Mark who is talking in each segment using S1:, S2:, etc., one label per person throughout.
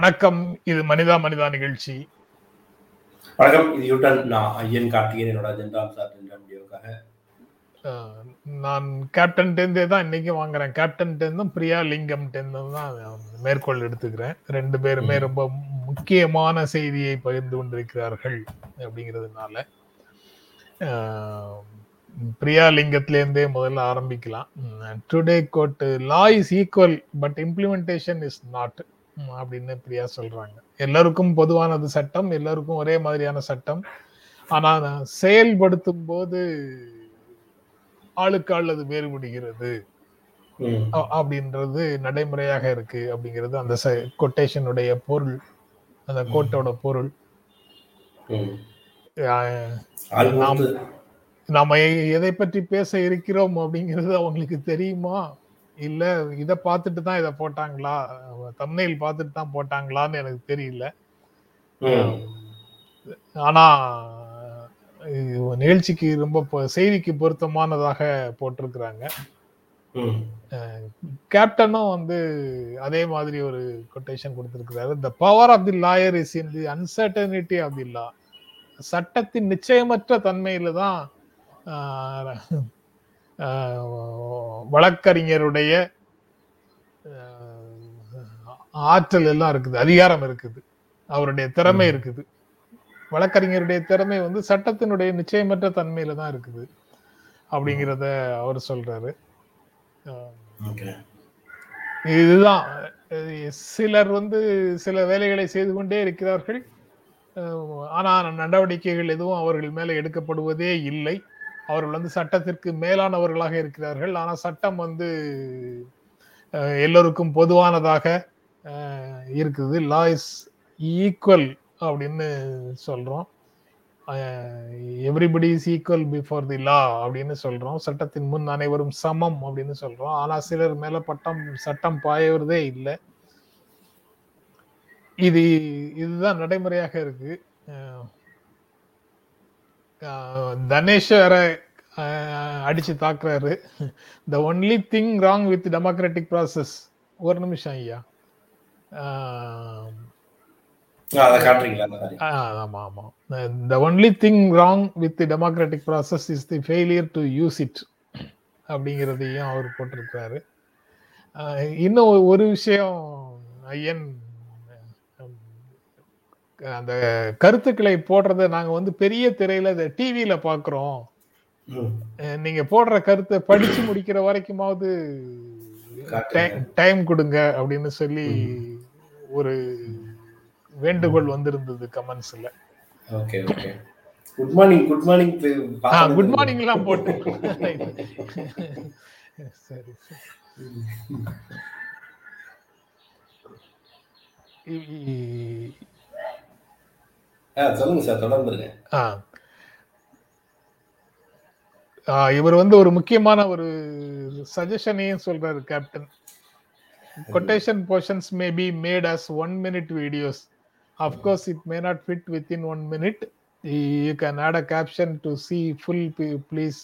S1: வணக்கம். இது மனிதா மனிதா நிகழ்ச்சி.
S2: வணக்கம் இது யூட்டன். நான் ஐயன் கார்த்திகேயன் என்னோட ஜென்ராம் சார் ஜென்ராம் வீடியோக்காக
S1: நான் கேப்டன் டெந்தே தான் இன்னைக்கு வாங்குறேன். கேப்டன் டெந்தும் பிரியா லிங்கம் டெந்தும் தான் மேற்கோள் எடுத்துக்கிறேன். ரெண்டு பேருமே ரொம்ப முக்கியமான செய்தியை பகிர்ந்து கொண்டிருக்கிறார்கள் அப்படிங்கிறதுனால. பிரியா லிங்கத்திலேருந்தே முதல்ல ஆரம்பிக்கலாம். Today code law is equal but implementation is not அப்படின்னு பிரியா சொல்றாங்க. எல்லாருக்கும் பொதுவானது சட்டம் எல்லாருக்கும் ஒரே மாதிரியான சட்டம். ஆனா செயல்படுத்தும் போது ஆளுக்கு ஆள் அது வேறுபடுகிறது அப்படின்றது நடைமுறையாக இருக்கு அப்படிங்கிறது அந்த கொட்டேஷனுடைய பொருள். அந்த கோட்டோட பொருள். நாம் எதை பற்றி பேச இருக்கிறோம் அப்படிங்கிறது அவங்களுக்கு தெரியுமா? இல்ல இத பார்த்துட்டு தான் இதை போட்டாங்களா? தம்னையில் பார்த்துட்டு தான் போட்டாங்களான்னு எனக்கு தெரியல. ஆனா நிகழ்ச்சிக்கு ரொம்ப செய்திக்கு பொருத்தமானதாக போட்டிருக்கிறாங்க. கேப்டனும் வந்து அதே மாதிரி ஒரு கொட்டேஷன் கொடுத்திருக்கிறாரு. The power of the lawyer is in the uncertainty of the law சட்டத்தின் நிச்சயமற்ற தன்மையில தான் வழக்கறிஞருடைய ஆற்றல் எல்லாம் இருக்குது அதிகாரம் இருக்குது அவருடைய திறமை இருக்குது. வழக்கறிஞருடைய திறமை வந்து சட்டத்தினுடைய நிச்சயமற்ற தன்மையில தான் இருக்குது அப்படிங்கிறத அவர் சொல்றாரு. இதுதான். சிலர் வந்து சில வேலைகளை செய்து கொண்டே இருக்கிறார்கள். அஹ் ஆனா நடவடிக்கைகள் எதுவும் அவர்கள் மேல எடுக்கப்படுவதே இல்லை. அவர்கள் வந்து சட்டத்திற்கு மேலானவர்களாக இருக்கிறார்கள். ஆனால் சட்டம் வந்து எல்லோருக்கும் பொதுவானதாக இருக்குது. லா இஸ் ஈக்குவல் அப்படின்னு சொல்கிறோம் everybody is equal before the law அப்படின்னு சொல்கிறோம் சட்டத்தின் முன் அனைவரும் சமம் அப்படின்னு சொல்கிறோம் ஆனால் சிலர் மேலே பட்டம் சட்டம் பாயறதே இல்லை. இது இதுதான் நடைமுறையாக இருக்குது தனேஷ் அஹ், அடிச்சு தாக்குறாரு. The only thing wrong with democratic process ஒரு நிமிஷம் ஐயா. ஆமா ஆமா. The only thing wrong with democratic process is the failure to use it அப்படிங்கிறதையும் அவர் போட்டிருக்காரு ஆஹ் இன்னும் ஒரு- விஷயம் ஐயன் அந்த கருத்துக்களை போடுறத நாங்க வந்து பெரிய திரையில டிவியில பாக்குறோம். நீங்க போடுற கருத்தை படிச்சு முடிக்கிற வரைக்குமாவது. டைம் கொடுங்க அப்படின்னு சொல்லி ஒரு வேண்டுகோள் வந்திருந்தது கமெண்ட்ஸ்ல.
S2: Okay okay. Good morning good morning
S1: good morning எல்லாம் போட்டு. சரி சரி.
S2: சொல்லுங்க சார் தொடர்ந்துருங்க.
S1: ஆ. இவர் வந்து ஒரு முக்கியமான ஒரு சஜஷனையும் சொல்றாரு captain quotation portions may be made as one minute videos of course it may not fit within one minute you can add a caption to see full please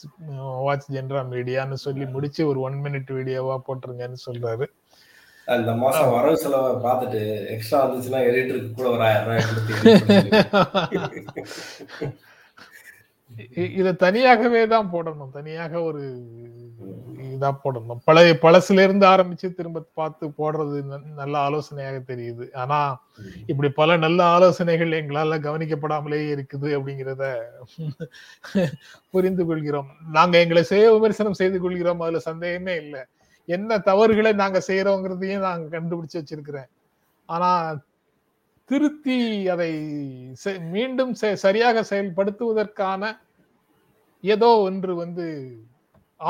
S1: watch ஜென்ரா மீடியான்னு சொல்லி முடிச்சு ஒரு ஒன் மினிட் வீடியோவா போட்டிருங்கன்னு சொல்றாரு.
S2: இந்த மாசம் வரவு செலவை பார்த்துட்டு எக்ஸ்ட்ரா வந்துச்சுன்னா எடிட்டருக்கு கூட ஒரு ஆயிரம் ரூபாய்
S1: இத தனியாகவே தான் போடணும். தனியாக ஒரு இதா போடணும். பழைய பழசுல இருந்து ஆரம்பிச்சு திரும்ப பார்த்து போடுறது நல்ல ஆலோசனையாக தெரியுது. ஆனா இப்படி பல நல்ல ஆலோசனைகள் எங்களால கவனிக்கப்படாமலே இருக்குது அப்படிங்கிறத புரிந்து கொள்கிறோம். நாங்க எங்களை செய்ய விமர்சனம் செய்து கொள்கிறோம். அதுல சந்தேகமே இல்லை. என்ன தவறுகளை நாங்க செய்யறோங்கிறதையும் நாங்க கண்டுபிடிச்சு வச்சிருக்கிறேன். ஆனா திருத்தி அதை மீண்டும் சரியாக செயல்படுத்துவதற்கான ஏதோ ஒன்று வந்து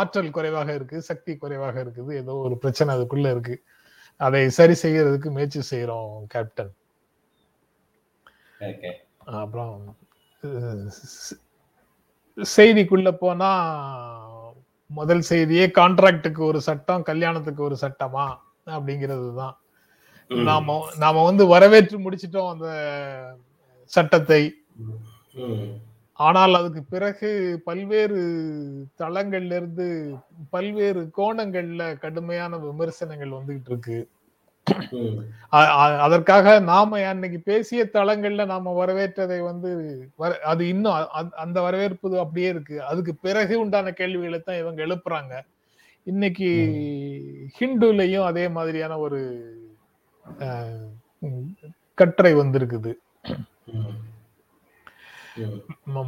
S1: ஆற்றல் குறைவாக இருக்கு சக்தி குறைவாக இருக்குது ஏதோ ஒரு பிரச்சனை அதுக்குள்ள இருக்கு. அதை சரி செய்யறதுக்கு முயற்சி செய்யறோம் கேப்டன்.
S2: Okay.
S1: அப்புறம் செய்திக்குள்ள போனா முதல் செய்தியே கான்ட்ராக்டுக்கு ஒரு சட்டம் கல்யாணத்துக்கு ஒரு சட்டமா அப்படிங்கிறது தான். நாம நாம வந்து வரவேற்று முடிச்சிட்டோம் அந்த சட்டத்தை. ஆனால் அதுக்கு பிறகு பல்வேறு தளங்கள்ல இருந்து பல்வேறு கோணங்கள்ல கடுமையான விமர்சனங்கள் வந்துகிட்டு இருக்கு அதற்காக நாம அன்னைக்கு பேசிய தளங்கள்ல நாம வரவேற்றதை வந்து வர- அது இன்னும் அந்த வரவேற்பு அப்படியே இருக்கு. அதுக்கு பிறகு உண்டான கேள்விகளை தான் இவங்க எழுப்புறாங்க. இன்னைக்கு ஹிந்துலையும் அதே மாதிரியான ஒரு கட்டுரை வந்திருக்குது.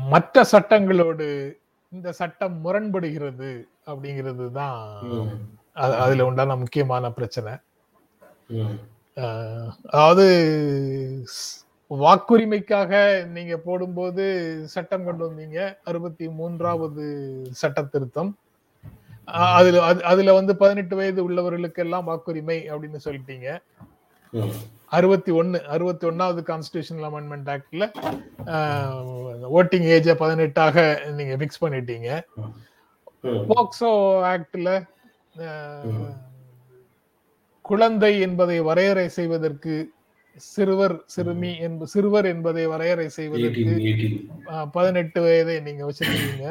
S1: மற்ற சட்டங்களோடு இந்த சட்டம் முரண்படுகிறது அப்படிங்கிறது தான் அதுல உண்டான முக்கியமான பிரச்சனை. அதாவது வாக்குரிமைக்காக நீங்க போடும்போது சட்டம் கொண்டு வந்தீங்க அறுபத்தி மூன்றாவது சட்ட திருத்தம் அதுல அது- அதுல வந்து பதினெட்டு வயது உள்ளவர்களுக்கு எல்லாம் வாக்குரிமை அப்படின்னு சொல்லிட்டீங்க. அறுபத்தி ஒன்னு அறுபத்தி ஒன்னாவது கான்ஸ்டியூஷனல் அமெண்ட்மெண்ட் ஆக்ட்ல ஓட்டிங் ஏஜ பதினெட்டாக நீங்க பிக்ஸ் பண்ணிட்டீங்க. போக்சோ ஆக்ட்ல குழந்தை என்பதை வரையறை செய்வதற்கு சிறுவர் சிறுமி என்ப சிறுவர் என்பதை வரையறை செய்வதற்கு
S2: 18, 18.
S1: பதினெட்டு வயதை நீங்க வச்சிருக்கீங்க.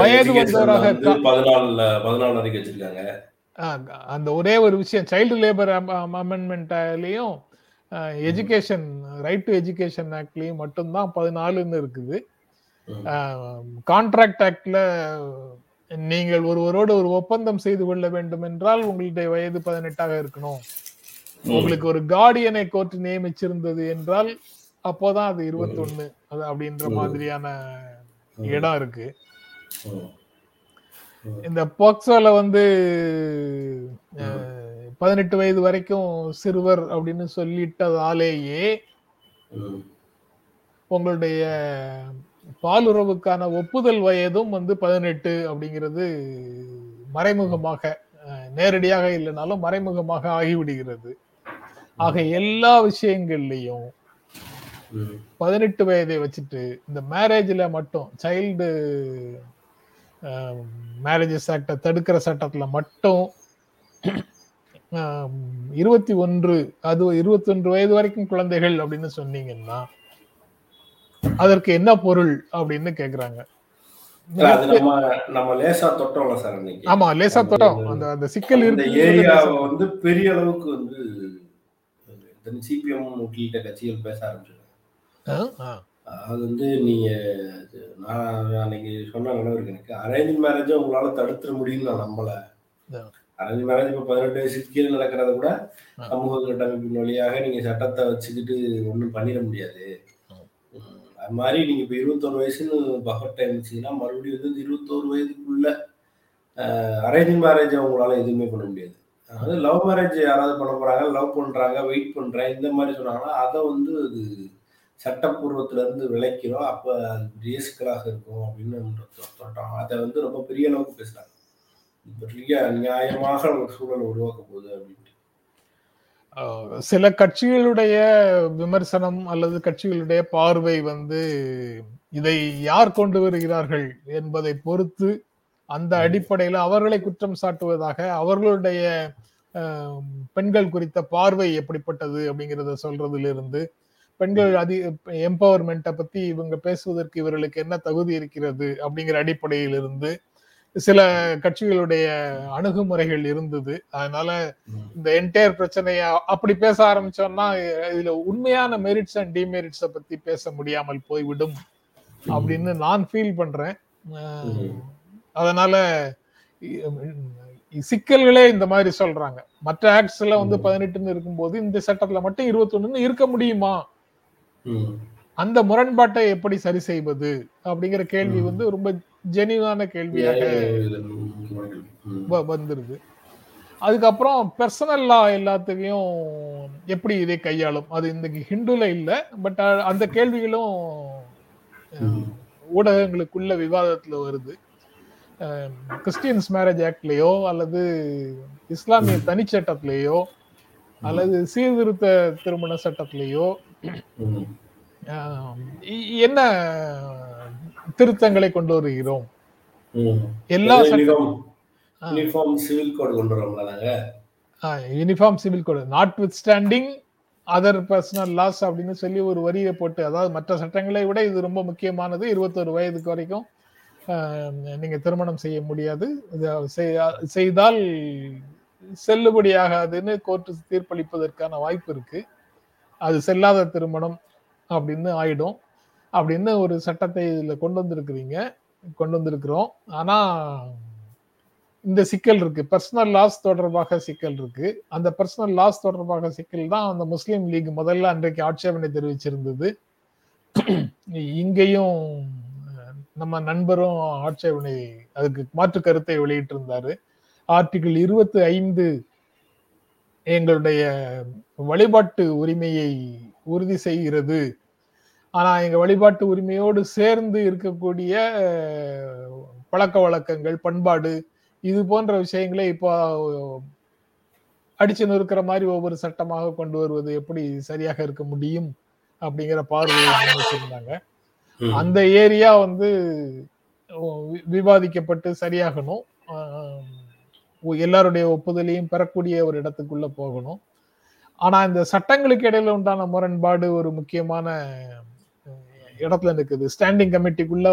S1: வயது வந்தவராக அந்த ஒரே ஒரு விஷயம் சைல்டு லேபர் அமெண்ட்மெண்ட்லயும் எஜுகேஷன் ரைட் டு எஜுகேஷன் ஆக்ட்லயும் மட்டும்தான் பதினாலுன்னு இருக்குது. கான்ட்ராக்ட் ஆக்ட்ல நீங்கள் ஒருவரோடு ஒரு ஒப்பந்தம் செய்து கொள்ள வேண்டும் என்றால் உங்களுடைய வயது பதினெட்டாக இருக்கணும். உங்களுக்கு ஒரு கார்டியனை கோர்ட் நியமிச்சிருந்தது என்றால் அப்போதான் அது இருபத்தொன்னு. அது அப்படின்ற மாதிரியான இடம் இருக்கு. இந்த போக்சோல வந்து பதினெட்டு வயது வரைக்கும் சிறுவர் அப்படின்னு சொல்லிட்டதாலேயே. உங்களுடைய பாலுறவுக்கான ஒப்புதல் வயதும் வந்து பதினெட்டு அப்படிங்கிறது மறைமுகமாக நேரடியாக இல்லைனாலும் மறைமுகமாக ஆகிவிடுகிறது ஆக எல்லா விஷயங்கள்லையும். பதினெட்டு வயதை வச்சுட்டு இந்த மேரேஜ்ல மட்டும் சைல்டு மேரேஜஸ் ஆக்டை தடுக்கிற சட்டத்துல மட்டும் இருபத்தி ஒன்று அது இருபத்தி ஒன்று வயது வரைக்கும் குழந்தைகள் அப்படின்னு சொன்னீங்கன்னா அதற்கு என்ன பொருள் அப்படின்னு கேக்குறாங்க.
S2: நம்ம லேசா தொட்டோம்ல சார்
S1: ஆமா லேசா தொட்டோம். அந்த அந்த சிக்கல்
S2: ஏரியாவை வந்து பெரிய அளவுக்கு வந்து சிபிஎம் உள்ளிட்ட கட்சிகள் பேச ஆரம்பிச்சிருக்காங்க. அது வந்து நீங்க நான் அன்னைக்கு சொன்ன நினைவு இருக்கு எனக்கு. அரேஞ்ச் மேரேஜை உங்களால தடுத்துட முடியும்னு நான் நம்பல. அரேஞ்ச் மேரேஜ் இப்போ பதினெட்டு வயசுக்கு கீழே நடக்கிறத கூட. சமூக கட்டமைப்பின் வழியாக நீங்க சட்டத்தை வச்சுக்கிட்டு ஒன்றும் பண்ணிட முடியாது. அது மாதிரி நீங்க இப்போ இருபத்தோரு வயசுன்னு பஃபர் டைம் வச்சீங்கன்னா மறுபடியும் வந்து இருபத்தோரு வயதுக்குள்ள அரேஞ்ச் மேரேஜ் அவங்களால எதுவுமே பண்ண முடியாது. அதாவது லவ் மேரேஜ் யாராவது பண்ண போறாங்க லவ் பண்றாங்க வெயிட் பண்றேன் இந்த மாதிரி சொன்னாங்கன்னா அதை வந்து அது சட்டப்பூர்வத்துல இருந்து விளைக்கிறோம். அப்ப அது ரிஸ்கலாக இருக்கும் அப்படின்னு நம்ம அதை வந்து ரொம்ப பெரிய அளவுக்கு பேசுறாங்க. பெரிய நியாயமாக ஒரு சூழல் உருவாக்க போகுது
S1: அப்படின்னு. சில கட்சிகளுடைய விமர்சனம் அல்லது கட்சிகளுடைய பார்வை வந்து இதை யார் கொண்டு வருகிறார்கள் என்பதை பொறுத்து அந்த அடிப்படையில் அவர்களை குற்றம் சாட்டுவதாக அவர்களுடைய பெண்கள் குறித்த பார்வை எப்படிப்பட்டது அப்படிங்கிறத சொல்றதுல இருந்து பெண்கள் அதி எம்பவர்மெண்ட்டை பத்தி இவங்க பேசுவதற்கு இவர்களுக்கு என்ன தகுதி இருக்கிறது அப்படிங்கிற அடிப்படையில் இருந்து சில கட்சிகளுடைய அணுகுமுறைகள் இருந்தது அதனால இந்த என்டையர் பிரச்சனைய அப்படி பேச ஆரம்பிச்சோம்னா இதுல உண்மையான மெரிட்ஸ் அண்ட் டிமெரிட்ஸ பத்தி பேச முடியாமல் போய்விடும் அப்படின்னு நான் ஃபீல் பண்றேன். அதனால சிக்கல்களே இந்த மாதிரி சொல்றாங்க மற்ற ஆக்ட்ஸ்ல வந்து. பதினெட்டுன்னு இருக்கும்போது இந்த சட்டத்துல மட்டும் இருபத்தொன்னு இருக்க முடியுமா. அந்த முரண்பாட்டை எப்படி சரி செய்வது அப்படிங்கிற கேள்வி. வந்து ரொம்ப ஜெனிவான கேள்வியாக வந்துருது. அதுக்கப்புறம் பர்சனல் லா எல்லாத்துக்கையும் எப்படி இதை கையாளும்? அது இன்னைக்கு ஹிந்துல இல்ல பட் அந்த கேள்விகளும். ஊடகங்களுக்குள்ள விவாதத்துல வருது. கிறிஸ்டியன்ஸ் மேரேஜ் ஆக்ட்லயோ அல்லது இஸ்லாமிய தனிச்சட்டத்திலேயோ அல்லது சீர்திருத்த திருமண சட்டத்திலேயோ என்ன திருத்தங்களை கொண்டு வருகிறோம். எல்லா
S2: யூனிஃபார்ம் சிவில் கோட் கொண்டு வரோம்ல நாங்க.
S1: Uniform civil code notwithstanding other personal laws அப்படின்னு சொல்லி ஒரு வரியை போட்டு அதாவது மற்ற சட்டங்களை விட இது ரொம்ப முக்கியமானது. இருபத்தொரு வயதுக்கு வரைக்கும் நீங்க திருமணம் செய்ய முடியாது. செய்தால் செல்லுபடியாகாதுன்னு கோர்ட்டு தீர்ப்பளிப்பதற்கான வாய்ப்பு இருக்கு. அது செல்லாத திருமணம் அப்படின்னு ஆயிடும். அப்படின்னு ஒரு சட்டத்தை இதுல கொண்டு வந்திருக்கிறீங்க. கொண்டு வந்திருக்கிறோம். ஆனா இந்த சிக்கல் இருக்கு. பர்சனல் லாஸ் தொடர்பாக சிக்கல் இருக்கு. அந்த பர்சனல் லாஸ் தொடர்பாக சிக்கல் தான் அந்த முஸ்லீம் லீக் முதல்ல அன்றைக்கு ஆட்சேபனை தெரிவிச்சிருந்தது. இங்கேயும் நம்ம நண்பரும் ஆட்சேபனை அதுக்கு மாற்று கருத்தை வெளியிட்டிருந்தாரு. ஆர்டிகிள் இருபத்தி ஐந்து எங்களுடைய வழிபாட்டு உரிமையை உறுதி செய்கிறது. ஆனா எங்க வழிபாட்டு உரிமையோடு சேர்ந்து இருக்கக்கூடிய பழக்க வழக்கங்கள் பண்பாடு இது போன்ற விஷயங்களை இப்போ அடிச்சு நிறுக்கிற மாதிரி ஒவ்வொரு சட்டமாக கொண்டு வருவது எப்படி சரியாக இருக்க முடியும் அப்படிங்கிற பார்வையை வச்சிருந்தாங்க. அந்த ஏரியா வந்து விவாதிக்கப்பட்டு சரியாகணும். எல்லாருடைய ஒப்புதலையும் பெறக்கூடிய ஒரு இடத்துக்குள்ள போகணும். ஆனா இந்த சட்டங்களுக்கு இடையில உண்டான முரண்பாடு ஒரு முக்கியமான இடத்துல இருக்குது ஸ்டாண்டிங் கமிட்டிக்குள்ள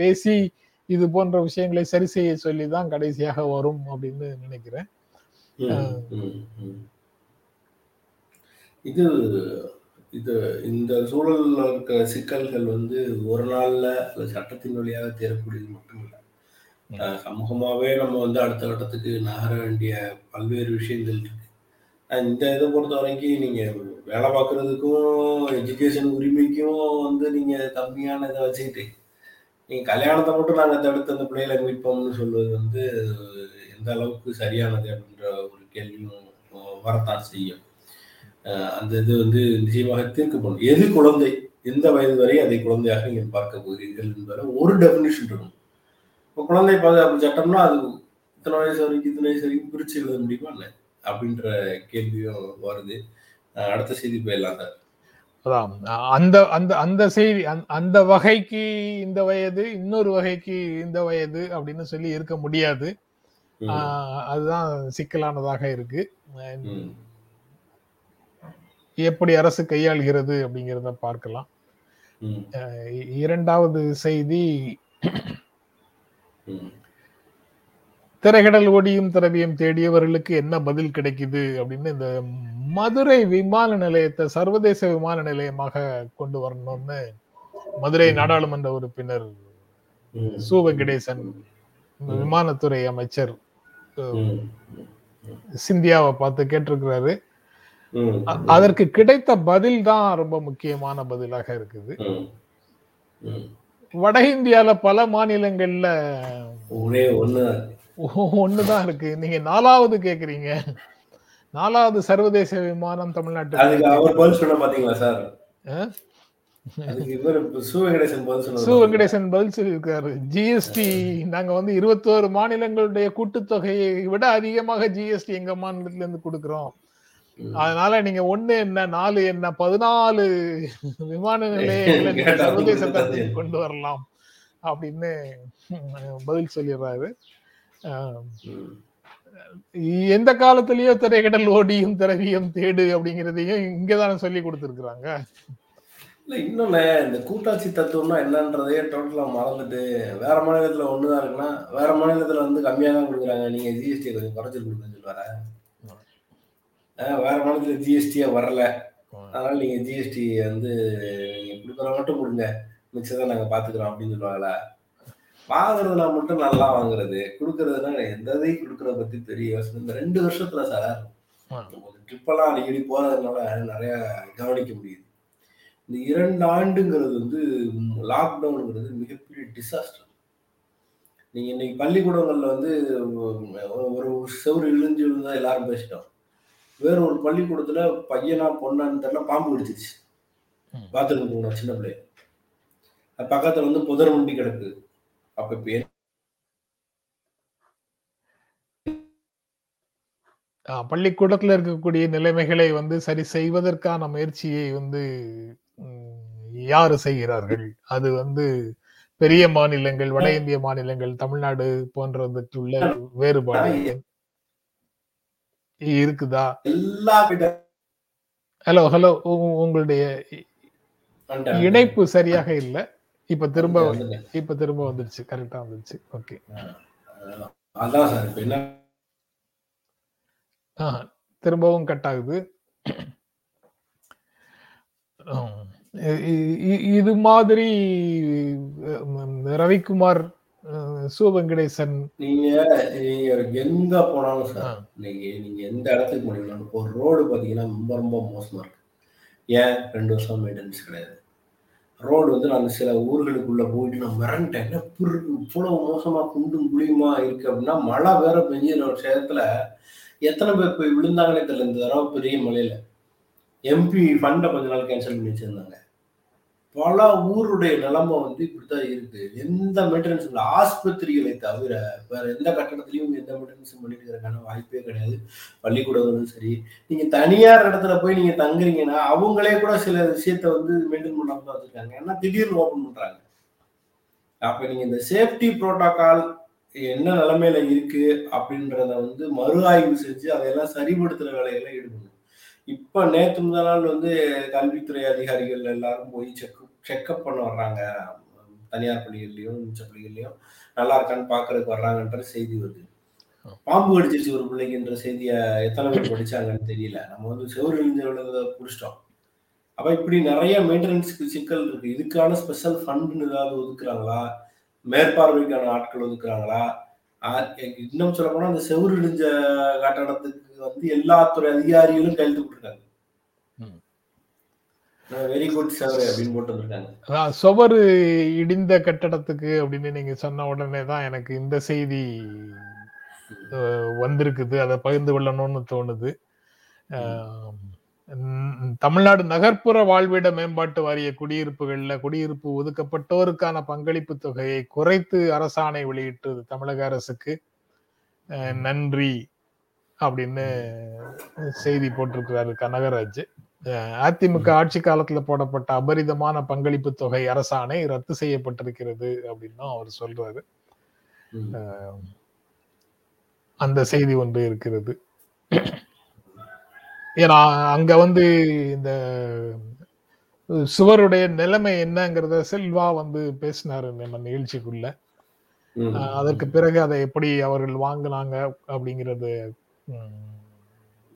S1: பேசி இது போன்ற விஷயங்களை சரி செய்ய சொல்லி தான் கடைசியாக வரும் அப்படின்னு நினைக்கிறேன்.
S2: இது இது இந்த சூழல்ல இருக்கிற சிக்கல்கள் வந்து ஒரு நாள்ல சட்டத்தின் வழியாக தேரக்கூடியது மட்டும் சமூகமாகவே நம்ம வந்து அடுத்த கட்டத்துக்கு நகர வேண்டிய பல்வேறு விஷயங்கள் இருக்கு. இந்த இதை பொறுத்த வரைக்கும் நீங்கள் வேலை பார்க்குறதுக்கும் எஜுகேஷன் உரிமைக்கும் வந்து நீங்கள் கம்மியான இதை வச்சுக்கிட்டு நீங்கள் கல்யாணத்தை மட்டும் நாங்கள் தடுத்து அந்த பிள்ளைகளை மீட்போம்னு சொல்வது வந்து எந்த அளவுக்கு சரியானது அப்படின்ற ஒரு கேள்வியும் வரத்தான் செய்யும். அந்த இது வந்து நிச்சயமாக தீர்க்கப்படும். எது குழந்தை? எந்த வயது வரை அதை குழந்தையாக நீங்கள் பார்க்க போகிறீர்கள் என்பதை ஒரு டெஃபினிஷன் இருக்கும். இப்போ குழந்தை பாதுகாப்பு சட்டம்னா அது இத்தனை வயசு வரைக்கும் இத்தனை வயசு வரைக்கும் பிரிச்சு எழுத முடியுமா இல்லை அப்படின்ற கேள்வியும் வருது. அடுத்த செய்தி போயிடலாம் சார்.
S1: அதான். அந்த அந்த அந்த செய்தி அந்த வகைக்கு இந்த வயது இன்னொரு வகைக்கு இந்த வயது அப்படின்னு சொல்லி இருக்க முடியாது. அதுதான் சிக்கலானதாக இருக்கு. எப்படி அரசு கையாளுகிறது அப்படிங்கிறத பார்க்கலாம். இரண்டாவது செய்தி திரைகடல் ஓடியும் திரவியம் தேடியவர்களுக்கு என்ன பதில் கிடைக்குது அப்படின்னு இந்த மதுரை விமான நிலையத்தை சர்வதேச விமான நிலையமாக கொண்டு வரணும்னு மதுரை நாடாளுமன்ற உறுப்பினர் சு வெங்கடேசன் விமானத்துறை அமைச்சர் சிந்தியாவை பார்த்து கேட்டிருக்கிறாரு. அதற்கு கிடைத்த பதில் தான் ரொம்ப முக்கியமான பதிலாக இருக்குது. வட இந்தியால பல மாநிலங்கள்ல
S2: ஒரே ஒண்ணு.
S1: ஒண்ணுதான் இருக்கு. நீங்க நாலாவது கேக்குறீங்க. நாலாவது சர்வதேச விமானம் தமிழ்நாட்டுக்கு.
S2: அவர் பதில் சொன்ன பாத்தீங்களா சார்? சு
S1: வெங்கடேசன் பதில் சொல்லியிருக்காரு. ஜிஎஸ்டி நாங்க வந்து இருபத்தோரு மாநிலங்களுடைய கூட்டுத்தொகையை விட அதிகமாக ஜிஎஸ்டி எங்க மாநிலத்துல இருந்து கொடுக்கிறோம். அதனால நீங்க ஒண்ணு என்ன நாலு என்ன பதினாலு விமான நிலையங்களை சர்வதேச கொண்டு வரலாம் அப்படின்னு பதில் சொல்லிடுறாரு. எந்த காலத்திலயோ திரைக்கடல் ஓடியும் திரவியம் தேடு அப்படிங்கிறதையும் இங்கதானே சொல்லி கொடுத்துருக்குறாங்க.
S2: இல்ல இன்னொன்னு இந்த கூட்டாட்சி தத்துவம்னா என்னன்றதே டோட்டலா மறந்துட்டு வேற மாநிலத்துல ஒண்ணுதான் இருக்குன்னா வேற மாநிலத்துல வந்து கம்மியா தான் கொடுக்குறாங்க. நீங்க ஜிஎஸ்டி கொஞ்சம் குறைச்சு கொடுக்குன்னு சொல்லுவார. வேற மாநிலத்துல ஜிஎஸ்டியா வரல. அதனால நீங்க ஜிஎஸ்டி வந்து நீங்க கொடுக்குற மட்டும் கொடுங்க. மிச்சத்தை நாங்க பாத்துக்கிறோம் அப்படின்னு சொல்லுவாங்களா வாங்குறதுனா மட்டும் நல்லா வாங்குறது. கொடுக்கறதுனா எந்த இதையும் கொடுக்கறத பத்தி பெரிய யோசனை. இந்த ரெண்டு வருஷத்துல சார் ட்ரிப்பெல்லாம் அடிக்கடி போறதுனால நிறைய கவனிக்க முடியுது. இந்த இரண்டு ஆண்டுங்கிறது வந்து லாக்டவுனுங்கிறது மிகப்பெரிய டிசாஸ்டர் நீங்க இன்னைக்கு பள்ளிக்கூடங்கள்ல வந்து ஒரு செவ்வறு இழிஞ்சு விழுந்தா எல்லாரும் பேசிட்டோம். வேற ஒரு பள்ளிக்கூடத்துல பையனா பொண்ணான்னு தெரியல பாம்பு கடிச்சிருச்சு பாத்ரூம் போன சின்ன பிள்ளை பக்கத்துல வந்து புதர் முண்டி கிடக்கு. அப்ப இப்ப
S1: பள்ளிக்கூடத்துல இருக்கக்கூடிய நிலைமைகளை வந்து சரி செய்வதற்கான முயற்சியை வந்து யாரு செய்கிறார்கள்? அது வந்து பெரிய மாநிலங்கள் வட இந்திய மாநிலங்கள் தமிழ்நாடு போன்றதுக்குள்ள வேறுபாடு. இருக்குதா? ஹலோ ஹலோ உங்களுடைய இணைப்பு சரியாக இல்லை. இப்ப திரும்ப இப்ப திரும்ப வந்துருச்சு. கரெக்டா வந்துருச்சு. ஓகே
S2: அதான் சார். இப்ப என்ன
S1: ஆஹ், திரும்பவும் கட் ஆகுது. இது மாதிரி ரவிக்குமார் சு வெங்கடேசன்
S2: நீங்க நீங்க எங்க போனாலும் சார் நீங்க நீங்க எந்த இடத்துக்கு போனீங்கன்னாலும் ஒரு ரோடு பாத்தீங்கன்னா ரொம்ப ரொம்ப மோசமா இருக்கு. ஏன்? ரெண்டு வருஷம் மெயின்டெனன்ஸ் கிடையாது. ரோடு வந்து நான் சில ஊர்களுக்குள்ள போயிட்டு நான் மிரண்டேன். என்ன இவ்வளவு மோசமா குண்டும் குழியுமா இருக்கு அப்படின்னா மழை வேற பெஞ்சின ஒரு சேதத்துல எத்தனை பேர் போய் விழுந்தாங்கன்னே தெரியல. இந்த தடவை பெரிய மழையில. எம்பி ஃபண்டை கொஞ்ச நாள் கேன்சல் பண்ணி வச்சிருந்தாங்க. பல ஊருடைய நிலைமை வந்து இப்படித்தான் இருக்கு. எந்த மெயின்டெனன்ஸ் இல்லை. ஆஸ்பத்திரிகளை தவிர வேற எந்த கட்டணத்திலையும் எந்த மெயின்டெனன்ஸும் பண்ணிட்டு வாய்ப்பே கிடையாது. பள்ளிக்கூடங்களும் சரி. நீங்க தனியார் இடத்துல போய் நீங்க தங்குறீங்கன்னா அவங்களே கூட சில விஷயத்த வந்து மெயின்டைன் பண்ணாம தான் வச்சிருக்காங்க. ஏன்னா திடீர்னு ஓப்பன் பண்றாங்க. அப்ப நீங்க இந்த சேஃப்டி புரோட்டோகால் என்ன நிலைமையில இருக்கு அப்படின்றத வந்து மறு ஆய்வு செஞ்சு அதையெல்லாம் சரிபடுத்துற வேலையெல்லாம் ஈடுபடணும். இப்ப நேற்று முதல் நாள் வந்து கல்வித்துறை அதிகாரிகள் எல்லாரும் போய் செக் செக்அப் பண்ண வர்றாங்க. தனியார் பள்ளிகள்லையும் மிச்ச பள்ளிகள்லையும். நல்லா இருக்கான்னு பாக்குறதுக்கு வர்றாங்கன்ற செய்தி வருது. பாம்பு கடிச்சிருச்சு ஒரு பிள்ளைக்குன்ற செய்தியை எத்தனை பேர் படிச்சாங்கன்னு தெரியல. நம்ம வந்து செவ்வறு இழிஞ்ச விழுந்ததை புடிச்சிட்டோம். அப்ப இப்படி நிறைய மெயின்டெனன்ஸ்க்கு சிக்கல் இருக்கு. இதுக்கான ஸ்பெஷல் ஃபண்ட்னு ஏதாவது ஒதுக்குறாங்களா? மேற்பார்வைக்கான ஆட்கள் ஒதுக்குறாங்களா? இன்னும் சொல்ல போனா அந்த செவ்வறு இழிஞ்ச கட்டடத்துக்கு வந்து எல்லா துறை அதிகாரிகளும் கையெழுத்து போட்டிருக்காங்க. வெரி குட் அப்படின்னு
S1: இடிந்த கட்டடத்துக்கு அப்படின்னு நீங்க சொன்ன உடனே தான் எனக்கு இந்த செய்தி வந்திருக்குது. அதை பகிர்ந்து கொள்ளணும்னு தோணுது. தமிழ்நாடு நகர்ப்புற வாழ்விட மேம்பாட்டு வாரிய குடியிருப்புகளில் குடியிருப்பு ஒதுக்கப்பட்டோருக்கான பங்களிப்பு தொகையை குறைத்து அரசாணை வெளியிட்டது தமிழக அரசுக்கு. நன்றி அப்படின்னு செய்தி போட்டிருக்கிறாரு கனகராஜ் அதிமுக ஆட்சி காலத்துல போடப்பட்ட அபரிதமான பங்களிப்பு தொகை அரசாணை ரத்து செய்யப்பட்டிருக்கிறது அப்படின்னும் அவர் சொல்றாரு. அந்த செய்தி ஒன்று இருக்கிறது. ஏன்னா அங்க வந்து இந்த சுவருடைய நிலைமை என்னங்கிறத செல்வா வந்து பேசினாரு நம்ம நிகழ்ச்சிக்குள்ள. அதற்கு பிறகு அதை எப்படி அவர்கள் வாங்கினாங்க அப்படிங்கிறது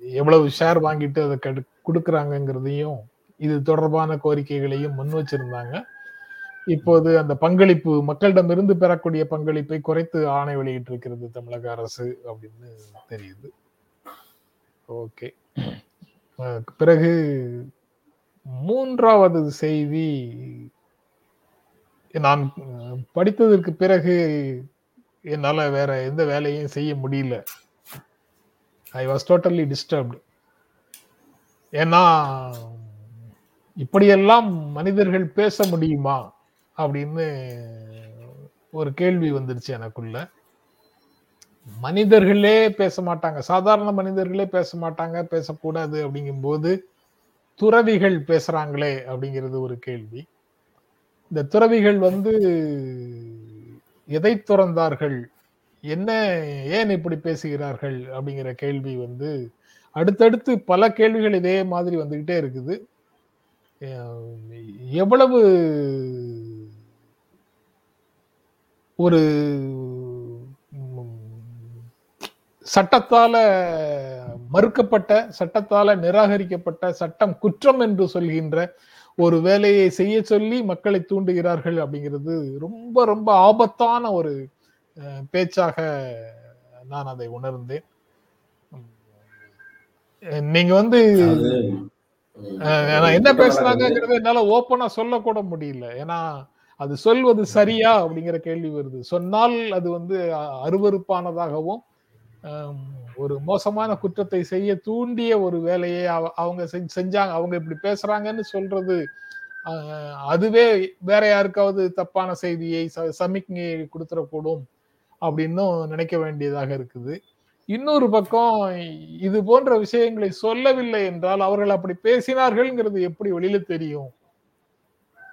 S1: எவ்வளவு ஷேர் வாங்கிட்டு அதை கெடு- கொடுக்குறாங்கங்கிறதையும் இது தொடர்பான கோரிக்கைகளையும் முன் வச்சிருந்தாங்க. இப்போது அந்த பங்களிப்பு மக்களிடமிருந்து பெறக்கூடிய பங்களிப்பை குறைத்து ஆணை வெளியிட்டிருக்கிறது தமிழக அரசு அப்படின்னு தெரியுது. ஓகே. பிறகு மூன்றாவது செய்தி நான் படித்ததற்கு பிறகு என்னால வேற எந்த வேலையும் செய்ய முடியல. ஐ வாஸ் டோட்டலி டிஸ்டர்ப்டு ஏன்னா இப்படியெல்லாம் மனிதர்கள் பேச முடியுமா? அப்படின்னு ஒரு கேள்வி வந்துருச்சு எனக்குள்ள. மனிதர்களே பேச மாட்டாங்க. சாதாரண மனிதர்களே பேச மாட்டாங்க பேசக்கூடாது அப்படிங்கும்போது துறவிகள் பேசுறாங்களே அப்படிங்கிறது ஒரு கேள்வி. இந்த துறவிகள் வந்து எதை துறந்தார்கள்? என்ன ஏன் இப்படி பேசுகிறார்கள் அப்படிங்கிற கேள்வி வந்து அடுத்தடுத்து பல கேள்விகள் இதே மாதிரி வந்துக்கிட்டே இருக்குது. எவ்வளவு ஒரு சட்டத்தால மறுக்கப்பட்ட சட்டத்தால நிராகரிக்கப்பட்ட சட்டம் குற்றம் என்று சொல்கின்ற ஒரு வேலையை செய்ய சொல்லி மக்களை தூண்டுகிறார்கள் அப்படிங்கிறது ரொம்ப ரொம்ப ஆபத்தான ஒரு பேச்சாக நான் அதை உணர்ந்தேன். நீங்க வந்து என்ன பேசுனாங்கிறத என்னால ஓப்பனா சொல்லக்கூட முடியல. ஏன்னா அது சொல்வது சரியா அப்படிங்கிற கேள்வி வருது. சொன்னால் அது வந்து அ- அருவருப்பானதாகவும் ஆம், ஒரு மோசமான குற்றத்தை செய்ய தூண்டிய ஒரு வேலையை அவ- அவங்க செஞ்ச- செஞ்சாங்க அவங்க இப்படி பேசுறாங்கன்னு சொல்றது அதுவே வேற யாருக்காவது தப்பான செய்தியை சமிக்ஞையை கொடுத்துடக்கூடும். அப்படின்னும் நினைக்க வேண்டியதாக இருக்குது. இன்னொரு பக்கம் இது போன்ற விஷயங்களை சொல்லவில்லை என்றால் அவர்கள் அப்படி பேசினார்கள்ங்கிறது எப்படி வெளியில தெரியும்?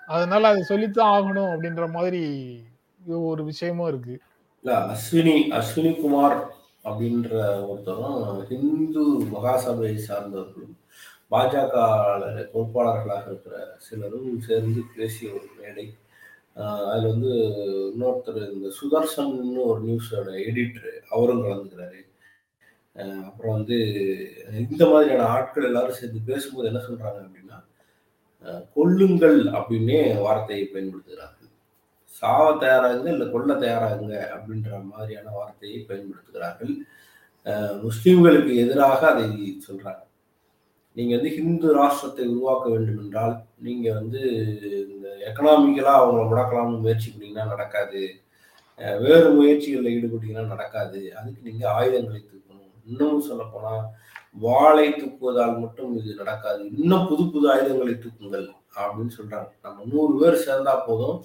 S1: அதனால அதை சொல்லித்தான் ஆகணும் அப்படின்ற மாதிரி ஒரு விஷயமும் இருக்கு.
S2: இல்ல அஸ்வினி அஸ்வினி குமார் அப்படின்ற ஒருத்தரும் ஹிந்து மகாசபையை சார்ந்தவர்களும் பாஜக பொறுப்பாளர்களாக இருக்கிற சிலரும் சேர்ந்து பேசிய ஒரு மேடை. அதில் வந்து இன்னொருத்தர் இந்த சுதர்சன்னு ஒரு நியூஸோட எடிட்டர் அவரும் கலந்துக்கிறாரு. அப்புறம் வந்து இந்த மாதிரியான ஆட்கள் எல்லாரும் சேர்ந்து பேசும்போது என்ன சொல்றாங்க அப்படின்னா கொல்லுங்கள் அப்படின்னே வார்த்தையை பயன்படுத்துகிறார்கள். சாவ தயாராகுங்க இல்லை கொல்ல தயாராகுங்க அப்படின்ற மாதிரியான வார்த்தையை பயன்படுத்துகிறார்கள். முஸ்லீம்களுக்கு எதிராக அதை சொல்றாங்க. நீங்கள் வந்து ஹிந்து ராஷ்டிரத்தை உருவாக்க வேண்டும் என்றால் நீங்கள் வந்து இந்த எக்கனாமிக்கலாக அவங்கள முடக்கலாம்னு முயற்சி பண்ணிங்கன்னா நடக்காது வேறு முயற்சிகளில் ஈடுபட்டீங்கன்னா நடக்காது. அதுக்கு நீங்கள் ஆயுதங்களை தூக்கணும். இன்னமும் சொல்லப்போனால் வாழை வாளை தூக்குவதால் மட்டும் இது நடக்காது. இன்னும் புது புது ஆயுதங்களை தூக்குங்கள் அப்படின்னு சொல்றாங்க. நம்ம நூறு பேர் சேர்ந்தா போதும்.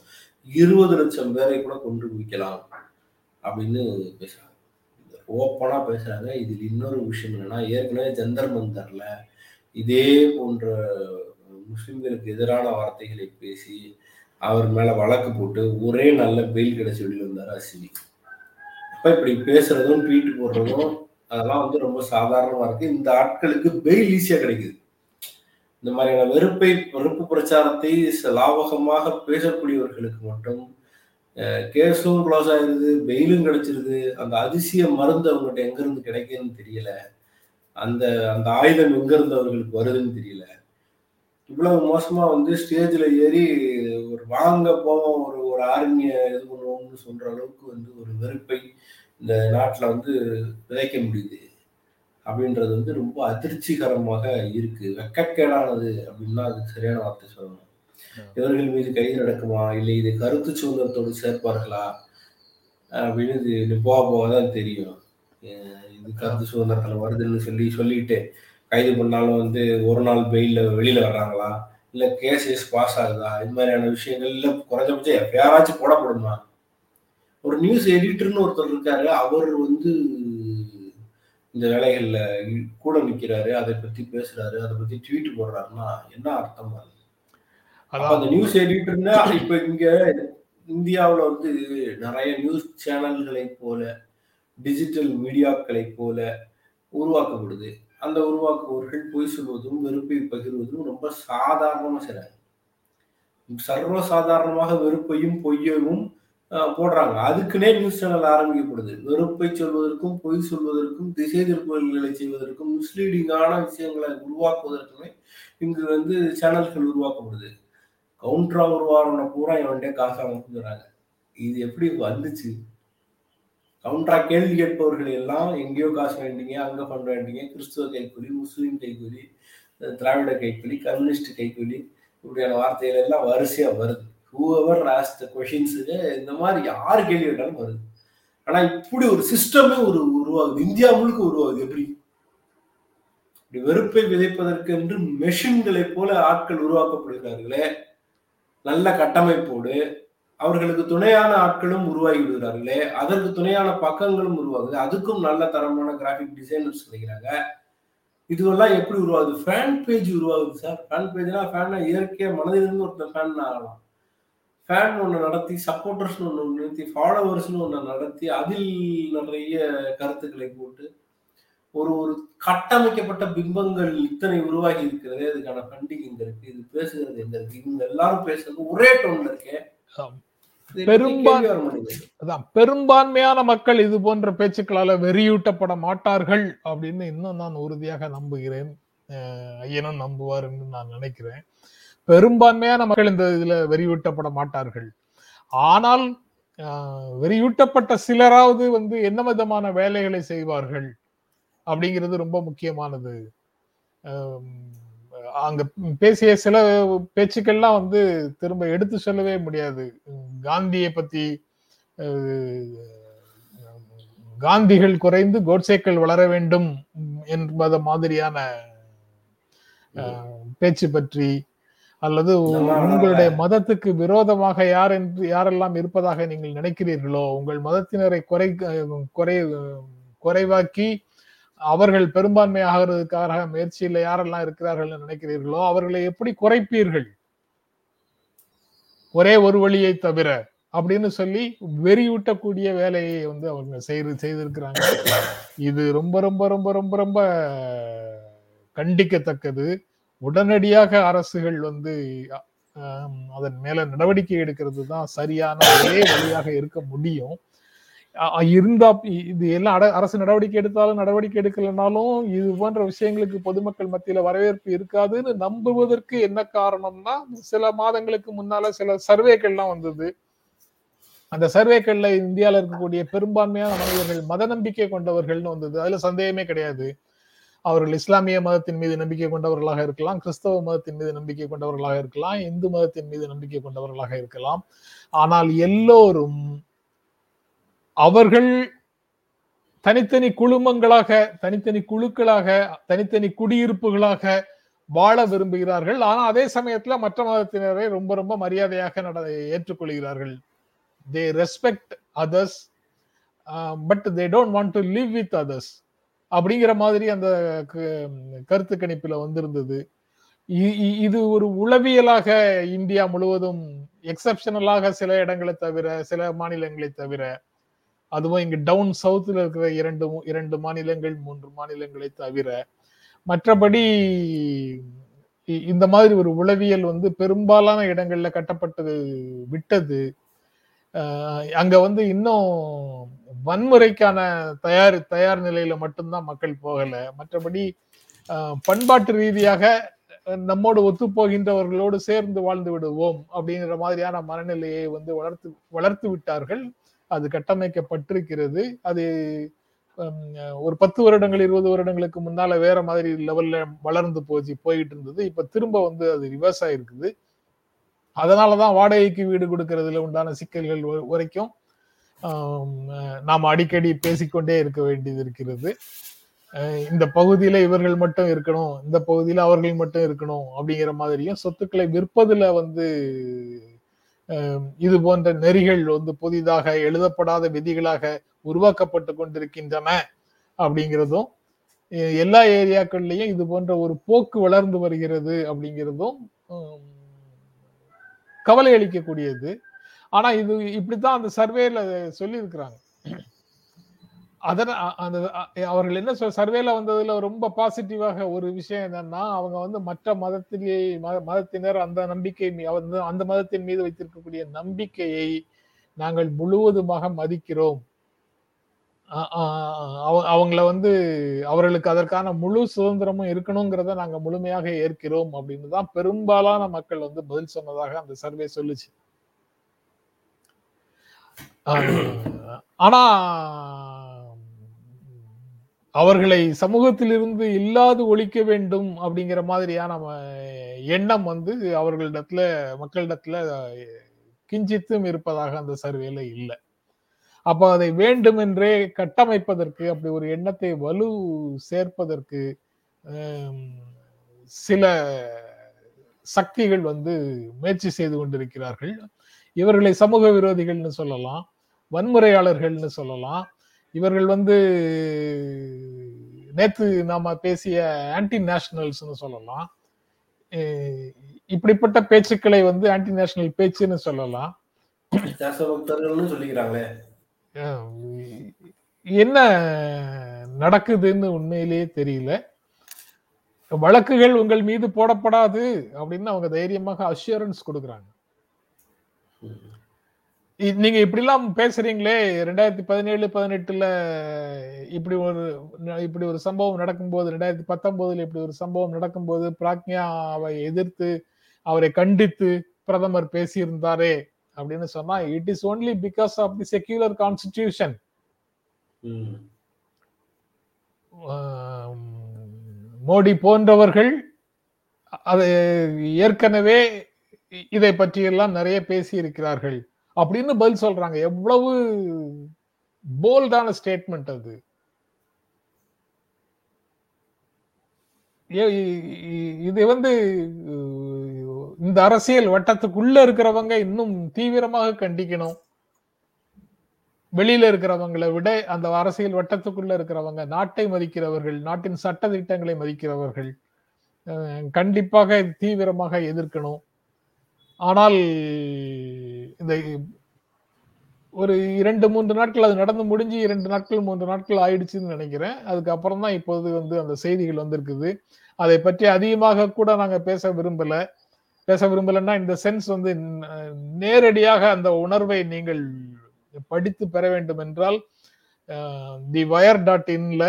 S2: இருபது லட்சம் பேரை கூட கொண்டு குவிக்கலாம் அப்படின்னு பேசுறாங்க. ஓப்பனா பேசுறாங்க. இதில் இன்னொரு விஷயம் என்னன்னா ஏற்கனவே ஜந்தர் மந்தர்ல இதே போன்ற முஸ்லிம்களுக்கு எதிரான வார்த்தைகளை பேசி அவர் மேல வழக்கு போட்டு ஒரே நல்ல பெயில் கிடைச்சி வெளியில் வந்தார் அசினி. அப்ப இப்படி பேசுறதும் ட்வீட் போடுறதும் அதெல்லாம் வந்து ரொம்ப சாதாரணமா இருக்கு. இந்த ஆட்களுக்கு பெயில் ஈஸியா கிடைக்குது. இந்த மாதிரியான வெறுப்பை வெறுப்பு பிரச்சாரத்தை லாபகமாக பேசக்கூடியவர்களுக்கு மட்டும் கேஸும் க்ளோஸ் ஆயிருது பெயிலும் கிடைச்சிருது. அந்த அதிசய மருந்து அவங்ககிட்ட எங்க இருந்து கிடைக்குதுன்னு தெரியல. அந்த அந்த ஆயுதம் எங்க இருந்து அவர்களுக்கு வருதுன்னு தெரியல. இவ்வளவு மோசமா வந்து ஸ்டேஜ்ல ஏறி ஒரு வாங்க போவோம் ஒரு ஒரு ஆர்மியை இது பண்ணுவோம்னு சொல்ற அளவுக்கு வந்து ஒரு வெறுப்பை இந்த நாட்டில் வந்து விதைக்க முடியுது. அப்படின்றது வந்து ரொம்ப அதிர்ச்சிகரமாக இருக்கு. வெக்கக்கேடானது அப்படின்னா அது சரியான வார்த்தை சொல்லணும். இவர்கள் மீது கைது நடக்குமா? இல்லை இது கருத்து சுதந்திரத்தோடு சேர்ப்பார்களா? அப்படின்னு இது போக போக தான் தெரியும். இது கருத்து சுதந்திரத்தில் வருதுன்னு சொல்லி சொல்லிட்டு கைது பண்ணாலும் வந்து ஒரு நாள் பெயில வெளியில வர்றாங்களா? இல்ல கேசஸ் பாஸ் ஆகுதா? இது மாதிரியான விஷயங்கள்ல குறைஞ்சபட்சம் எப்பயாராச்சும் போடப்படுமா ஒரு நியூஸ் எடிட்டர்னு ஒருத்தர் இருக்காரு அவர் வந்து இந்த வேலைகள்ல கூட நிக்கிறாரு அதை பத்தி பேசுறாரு அதை பத்தி ட்வீட் போடுறாருன்னா என்ன அர்த்தம் அந்த நியூஸ் எடிட்டர்னா இப்ப இங்க இந்தியாவுல வந்து நிறைய நியூஸ் சேனல்களை போல டிஜிட்டல் மீடியாக்களைப் போல உருவாக்கப்படுது. அந்த உருவாக்குபவர்கள் பொய் சொல்வதும் வெறுப்பை பகிர்வதும் ரொம்ப சாதாரணமாக செய்கிறாங்க சர்வ சாதாரணமாக வெறுப்பையும் பொய்யவும் போடுறாங்க. அதுக்குன்னே நியூஸ் சேனல் ஆரம்பிக்கப்படுது. வெறுப்பை சொல்வதற்கும் பொய் சொல்வதற்கும் திசை திருப்பல்களை செய்வதற்கும் மிஸ்லீடிங்கான விஷயங்களை உருவாக்குவதற்குமே இங்கு வந்து சேனல்கள் உருவாக்கப்படுது. கவுண்டரா உருவான பூரா இவன்டே காசு அமைச்சுறாங்க இது எப்படி வந்துச்சு? கவுண்டரா கேள்வி கேட்பவர்கள் எல்லாம் எங்கேயோ காசு வேண்டிங்க அங்க பண்ண வேண்டிங்க கிறிஸ்துவ கைக்கூலி முஸ்லீம் கைக்கூலி திராவிட கைக்கூலி கம்யூனிஸ்ட் கைக்கூலி இப்படியான வார்த்தைகள் எல்லாம் வரிசையா வருது. ஹூஎவர் த கொஷின்ஸுக்கு இந்த மாதிரி யார் கேள்வி கேட்டாலும் வருது. ஆனா இப்படி ஒரு சிஸ்டமே ஒரு உருவாகுது. இந்தியா முழுக்க உருவாகுது. எப்படி? இப்படி வெறுப்பை விதைப்பதற்கு என்று மெஷின்களை போல ஆட்கள் உருவாக்கப்படுகிறார்களே. நல்ல கட்டமைப்போடு அவர்களுக்கு துணையான ஆட்களும் உருவாகி விடுகிறார்களே அதற்கு துணையான பக்கங்களும் உருவாகுது. அதுக்கும் நல்ல தரமான கிராஃபிக் டிசைனர்ஸ் கிடைக்கிறாங்க. இதுவெல்லாம் எப்படி உருவாகுது? ஃபேன் பேஜ் உருவாகுது சார் ஃபேன் பேஜ்னா ஃபேனா இயற்கையாக மனதிலிருந்து ஒருத்தர் ஃபேன் ஆகலாம். ஃபேன் ஒன்று நடத்தி சப்போர்ட்டர்ஸ்னு ஒன்று நடத்தி ஃபாலோவர்ஸ்னு ஒன்று நடத்தி அதில் நிறைய கருத்துக்களை போட்டு ஒரு ஒரு கட்டமைக்கப்பட்ட பிம்பங்கள் இத்தனை உருவாகி இருக்கிறதே அதுக்கான ஃபண்டிங் இங்கே இருக்குது இது பேசுகிறது எங்க இருக்குது இவங்க எல்லாரும் பேசுறது ஒரே டோன்ல இருக்கேன்
S1: பெரும்பான்மை பெரும்பான்மையான மக்கள் இது போன்ற பேச்சுக்களால வெறியூட்டப்பட மாட்டார்கள் அப்படின்னு இன்னும் நான் உறுதியாக நம்புகிறேன். ஐயனும் நம்புவார் என்று நான் நினைக்கிறேன். பெரும்பான்மையான மக்கள் இந்த இதுல வெறியூட்டப்பட மாட்டார்கள். ஆனால் வெறியூட்டப்பட்ட சிலராவது வந்து என்ன விதமான வேலைகளை செய்வார்கள் அப்படிங்கிறது ரொம்ப முக்கியமானது. அங்க பேசிய சில பேச்சுக்கள்லாம் வந்து திரும்ப எடுத்து சொல்லவே முடியாது. காந்தியை பத்தி காந்திகள் குறைந்து கோட்சேக்கள் வளர வேண்டும் என்பத மாதிரியான பேச்சு பற்றி அல்லது உங்களுடைய மதத்துக்கு விரோதமாக யார் என்று யாரெல்லாம் இருப்பதாக நீங்கள் நினைக்கிறீர்களோ உங்கள் மதத்தினரை குறை குறை குறைவாக்கி அவர்கள் பெரும்பான்மை ஆகிறதுக்காக முயற்சியில் யாரெல்லாம் இருக்கிறார்கள் நினைக்கிறீர்களோ அவர்களை எப்படி குறைப்பீர்கள்? ஒரே ஒரு வழியை தவிர அப்படின்னு சொல்லி வெறியூட்டக்கூடிய வேலையை வந்து அவங்க செய்து செய்திருக்கிறாங்க. இது ரொம்ப ரொம்ப ரொம்ப ரொம்ப ரொம்ப கண்டிக்கத்தக்கது. உடனடியாக அரசுகள் வந்து அதன் மேல நடவடிக்கை எடுக்கிறது தான் சரியான ஒரே வழியாக இருக்க முடியும். இருந்தா இது எல்லாம் அட- அரசு நடவடிக்கை எடுத்தாலும் நடவடிக்கை எடுக்கலனாலும் இது போன்ற விஷயங்களுக்கு பொதுமக்கள் மத்தியில வரவேற்பு இருக்காதுன்னு நம்புவதற்கு என்ன காரணம்னா சில மாதங்களுக்கு முன்னால சில சர்வேக்கள்லாம் வந்தது. அந்த சர்வேக்கள்ல இந்தியாவில் இருக்கக்கூடிய பெரும்பான்மையான மனிதர்கள் மத நம்பிக்கை கொண்டவர்கள்னு வந்தது. அதுல சந்தேகமே கிடையாது. அவர்கள் இஸ்லாமிய மதத்தின் மீது நம்பிக்கை கொண்டவர்களாக இருக்கலாம் கிறிஸ்தவ மதத்தின் மீது நம்பிக்கை கொண்டவர்களாக இருக்கலாம் இந்து மதத்தின் மீது நம்பிக்கை கொண்டவர்களாக இருக்கலாம். ஆனால் எல்லோரும் அவர்கள் தனித்தனி குழுமங்களாக தனித்தனி குழுக்களாக தனித்தனி குடியிருப்புகளாக வாழ விரும்புகிறார்கள். ஆனா அதே சமயத்துல மற்ற மதத்தினரை ரொம்ப ரொம்ப மரியாதையாக நட ஏற்றுக்கொள்கிறார்கள். They respect others but they don't want to live with others அப்படிங்கிற மாதிரி அந்த க- கருத்து கணிப்புல வந்திருந்தது. இது ஒரு உளவியலாக இந்தியா முழுவதும் எக்ஸப்ஷனலாக சில இடங்களை தவிர சில மாநிலங்களை தவிர அதுவும் இங்கு டவுன் சவுத்துல இருக்கிற இரண்டு இரண்டு மாநிலங்கள் மூன்று மாநிலங்களை தவிர மற்றபடி இ- இந்த மாதிரி ஒரு உளவியல் வந்து பெரும்பாலான இடங்கள்ல கட்டப்பட்டது விட்டது. அங்க வந்து இன்னும் வன்முறைக்கான தயார் தயார் நிலையில மட்டும்தான் மக்கள் போகல. மற்றபடி பண்பாட்டு ரீதியாக நம்மோடு ஒத்து போகின்றவர்களோடு சேர்ந்து வாழ்ந்து விடுவோம் அப்படிங்கிற மாதிரியான மனநிலையை வந்து வளர்த்து வளர்த்து விட்டார்கள். அது கட்டமைக்கப்பட்டிருக்கிறது. அது ஒரு பத்து வருடங்கள் இருபது வருடங்களுக்கு முன்னால வேற மாதிரி லெவல்ல வளர்ந்து போச்சு போயிட்டு இருந்தது. இப்ப திரும்ப வந்து அது ரிவர்ஸ் ஆயிருக்குது. அதனாலதான் வாடகைக்கு வீடு கொடுக்கறதுல உண்டான சிக்கல்கள் வரைக்கும் நாம் அடிக்கடி பேசிக்கொண்டே இருக்க வேண்டியது இருக்கிறது. இந்த பகுதியில இவர்கள் மட்டும் இருக்கணும் இந்த பகுதியில அவர்கள் மட்டும் இருக்கணும் அப்படிங்கிற மாதிரியும் சொத்துக்களை விற்பதுல வந்து இது போன்ற நெறிகள் வந்து புதிதாக எழுதப்படாத விதிகளாக உருவாக்கப்பட்டு கொண்டிருக்கின்றன அப்படிங்கிறதும் எல்லா ஏரியாக்கள்லயும் இது போன்ற ஒரு போக்கு வளர்ந்து வருகிறது அப்படிங்கிறதும் கவலை அளிக்கக்கூடியது. ஆனா இது இப்படித்தான் அந்த சர்வேல சொல்லியிருக்கிறாங்க. அதன அந்த அவர்கள் என்ன சொல் சர்வேல வந்ததுல ரொம்ப பாசிட்டிவாக ஒரு விஷயம் என்னன்னா அவங்க வந்து மற்ற மதத்திலே மத- மதத்தினர் அந்த நம்பிக்கை வந்து அந்த மதத்தின் மீது வைத்திருக்கக்கூடிய நம்பிக்கையை நாங்கள் முழுவதுமாக மதிக்கிறோம். அவ- அவங்கள வந்து அவர்களுக்கு அதற்கான முழு சுதந்திரமும் இருக்கணுங்கிறத நாங்க முழுமையாக ஏற்கிறோம் அப்படின்னு தான் பெரும்பாலான மக்கள் வந்து பதில் சொன்னதாக அந்த சர்வே சொல்லுச்சு. ஆனா அவர்களை சமூகத்திலிருந்து இல்லாது ஒழிக்க வேண்டும் அப்படிங்கிற மாதிரியான எண்ணம் வந்து அவர்களிடத்துல மக்களிடத்துல கிஞ்சித்தும் இருப்பதாக அந்த சர்வேல இல்லை. அப்ப அதை வேண்டுமென்றே கட்டமைப்பதற்கு அப்படி ஒரு எண்ணத்தை வலு சேர்ப்பதற்கு சில சக்திகள் வந்து முயற்சி செய்து கொண்டிருக்கிறார்கள். இவர்களை சமூக விரோதிகள்னு சொல்லலாம் வன்முறையாளர்கள்னு சொல்லலாம் இவர்கள் வந்து நேத்து நாம பேசிய ஆன்டி நேஷனல்ஸ்னு சொல்லலாம். இப்படிப்பட்ட பேச்சுக்களை வந்து ஆன்டி நேஷனல் பேச்சுன்னு சொல்லலாம். என்ன நடக்குதுன்னு உண்மையிலேயே தெரியல. வழக்குகள் உங்கள் மீது போடப்படாது அப்படின்னு அவங்க தைரியமாக அஷூரன்ஸ் கொடுக்குறாங்க. நீங்க இப்படிலாம் பேசுறீங்களே ரெண்டாயிரத்தி பதினேழு பதினெட்டுல இப்படி ஒரு இப்படி ஒரு சம்பவம் நடக்கும்போது ரெண்டாயிரத்தி பத்தொன்பதுல இப்படி ஒரு சம்பவம் நடக்கும்போது பிராக்ஞாவை எதிர்த்து அவரை கண்டித்து பிரதமர் பேசியிருந்தாரே அப்படின்னு சொன்னா it is only because of the secular constitution. Modi போன்றவர்கள் அது ஏற்கனவே இதை பற்றியெல்லாம் நிறைய பேசி இருக்கிறார்கள் அப்படின்னு பதில் சொல்றாங்க. எவ்வளவு போல்டான ஸ்டேட்மெண்ட் அது. ஏ- இது வந்து இந்த அரசியல் வட்டத்துக்குள்ள இருக்கிறவங்க இன்னும் தீவிரமாக கண்டிக்கணும். வெளியில இருக்கிறவங்களை விட அந்த அரசியல் வட்டத்துக்குள்ள இருக்கிறவங்க நாட்டை மதிக்கிறவர்கள் நாட்டின் சட்ட திட்டங்களை மதிக்கிறவர்கள் கண்டிப்பாக தீவிரமாக எதிர்க்கணும். ஆனால் இந்த ஒரு இரண்டு மூன்று நாட்கள் அது நடந்து முடிஞ்சு இரண்டு நாட்கள் மூன்று நாட்கள் ஆயிடுச்சுன்னு நினைக்கிறேன். அதுக்கப்புறம் தான் இப்போது வந்து அந்த செய்திகள் வந்திருக்குது. அதை பற்றி அதிகமாக கூட நாங்க பேச விரும்பல. பேச விரும்பலன்னா இந்த சென்ஸ் வந்து நேரடியாக அந்த உணர்வை நீங்கள் படித்து பெற வேண்டும் என்றால் the wire dot இன்ல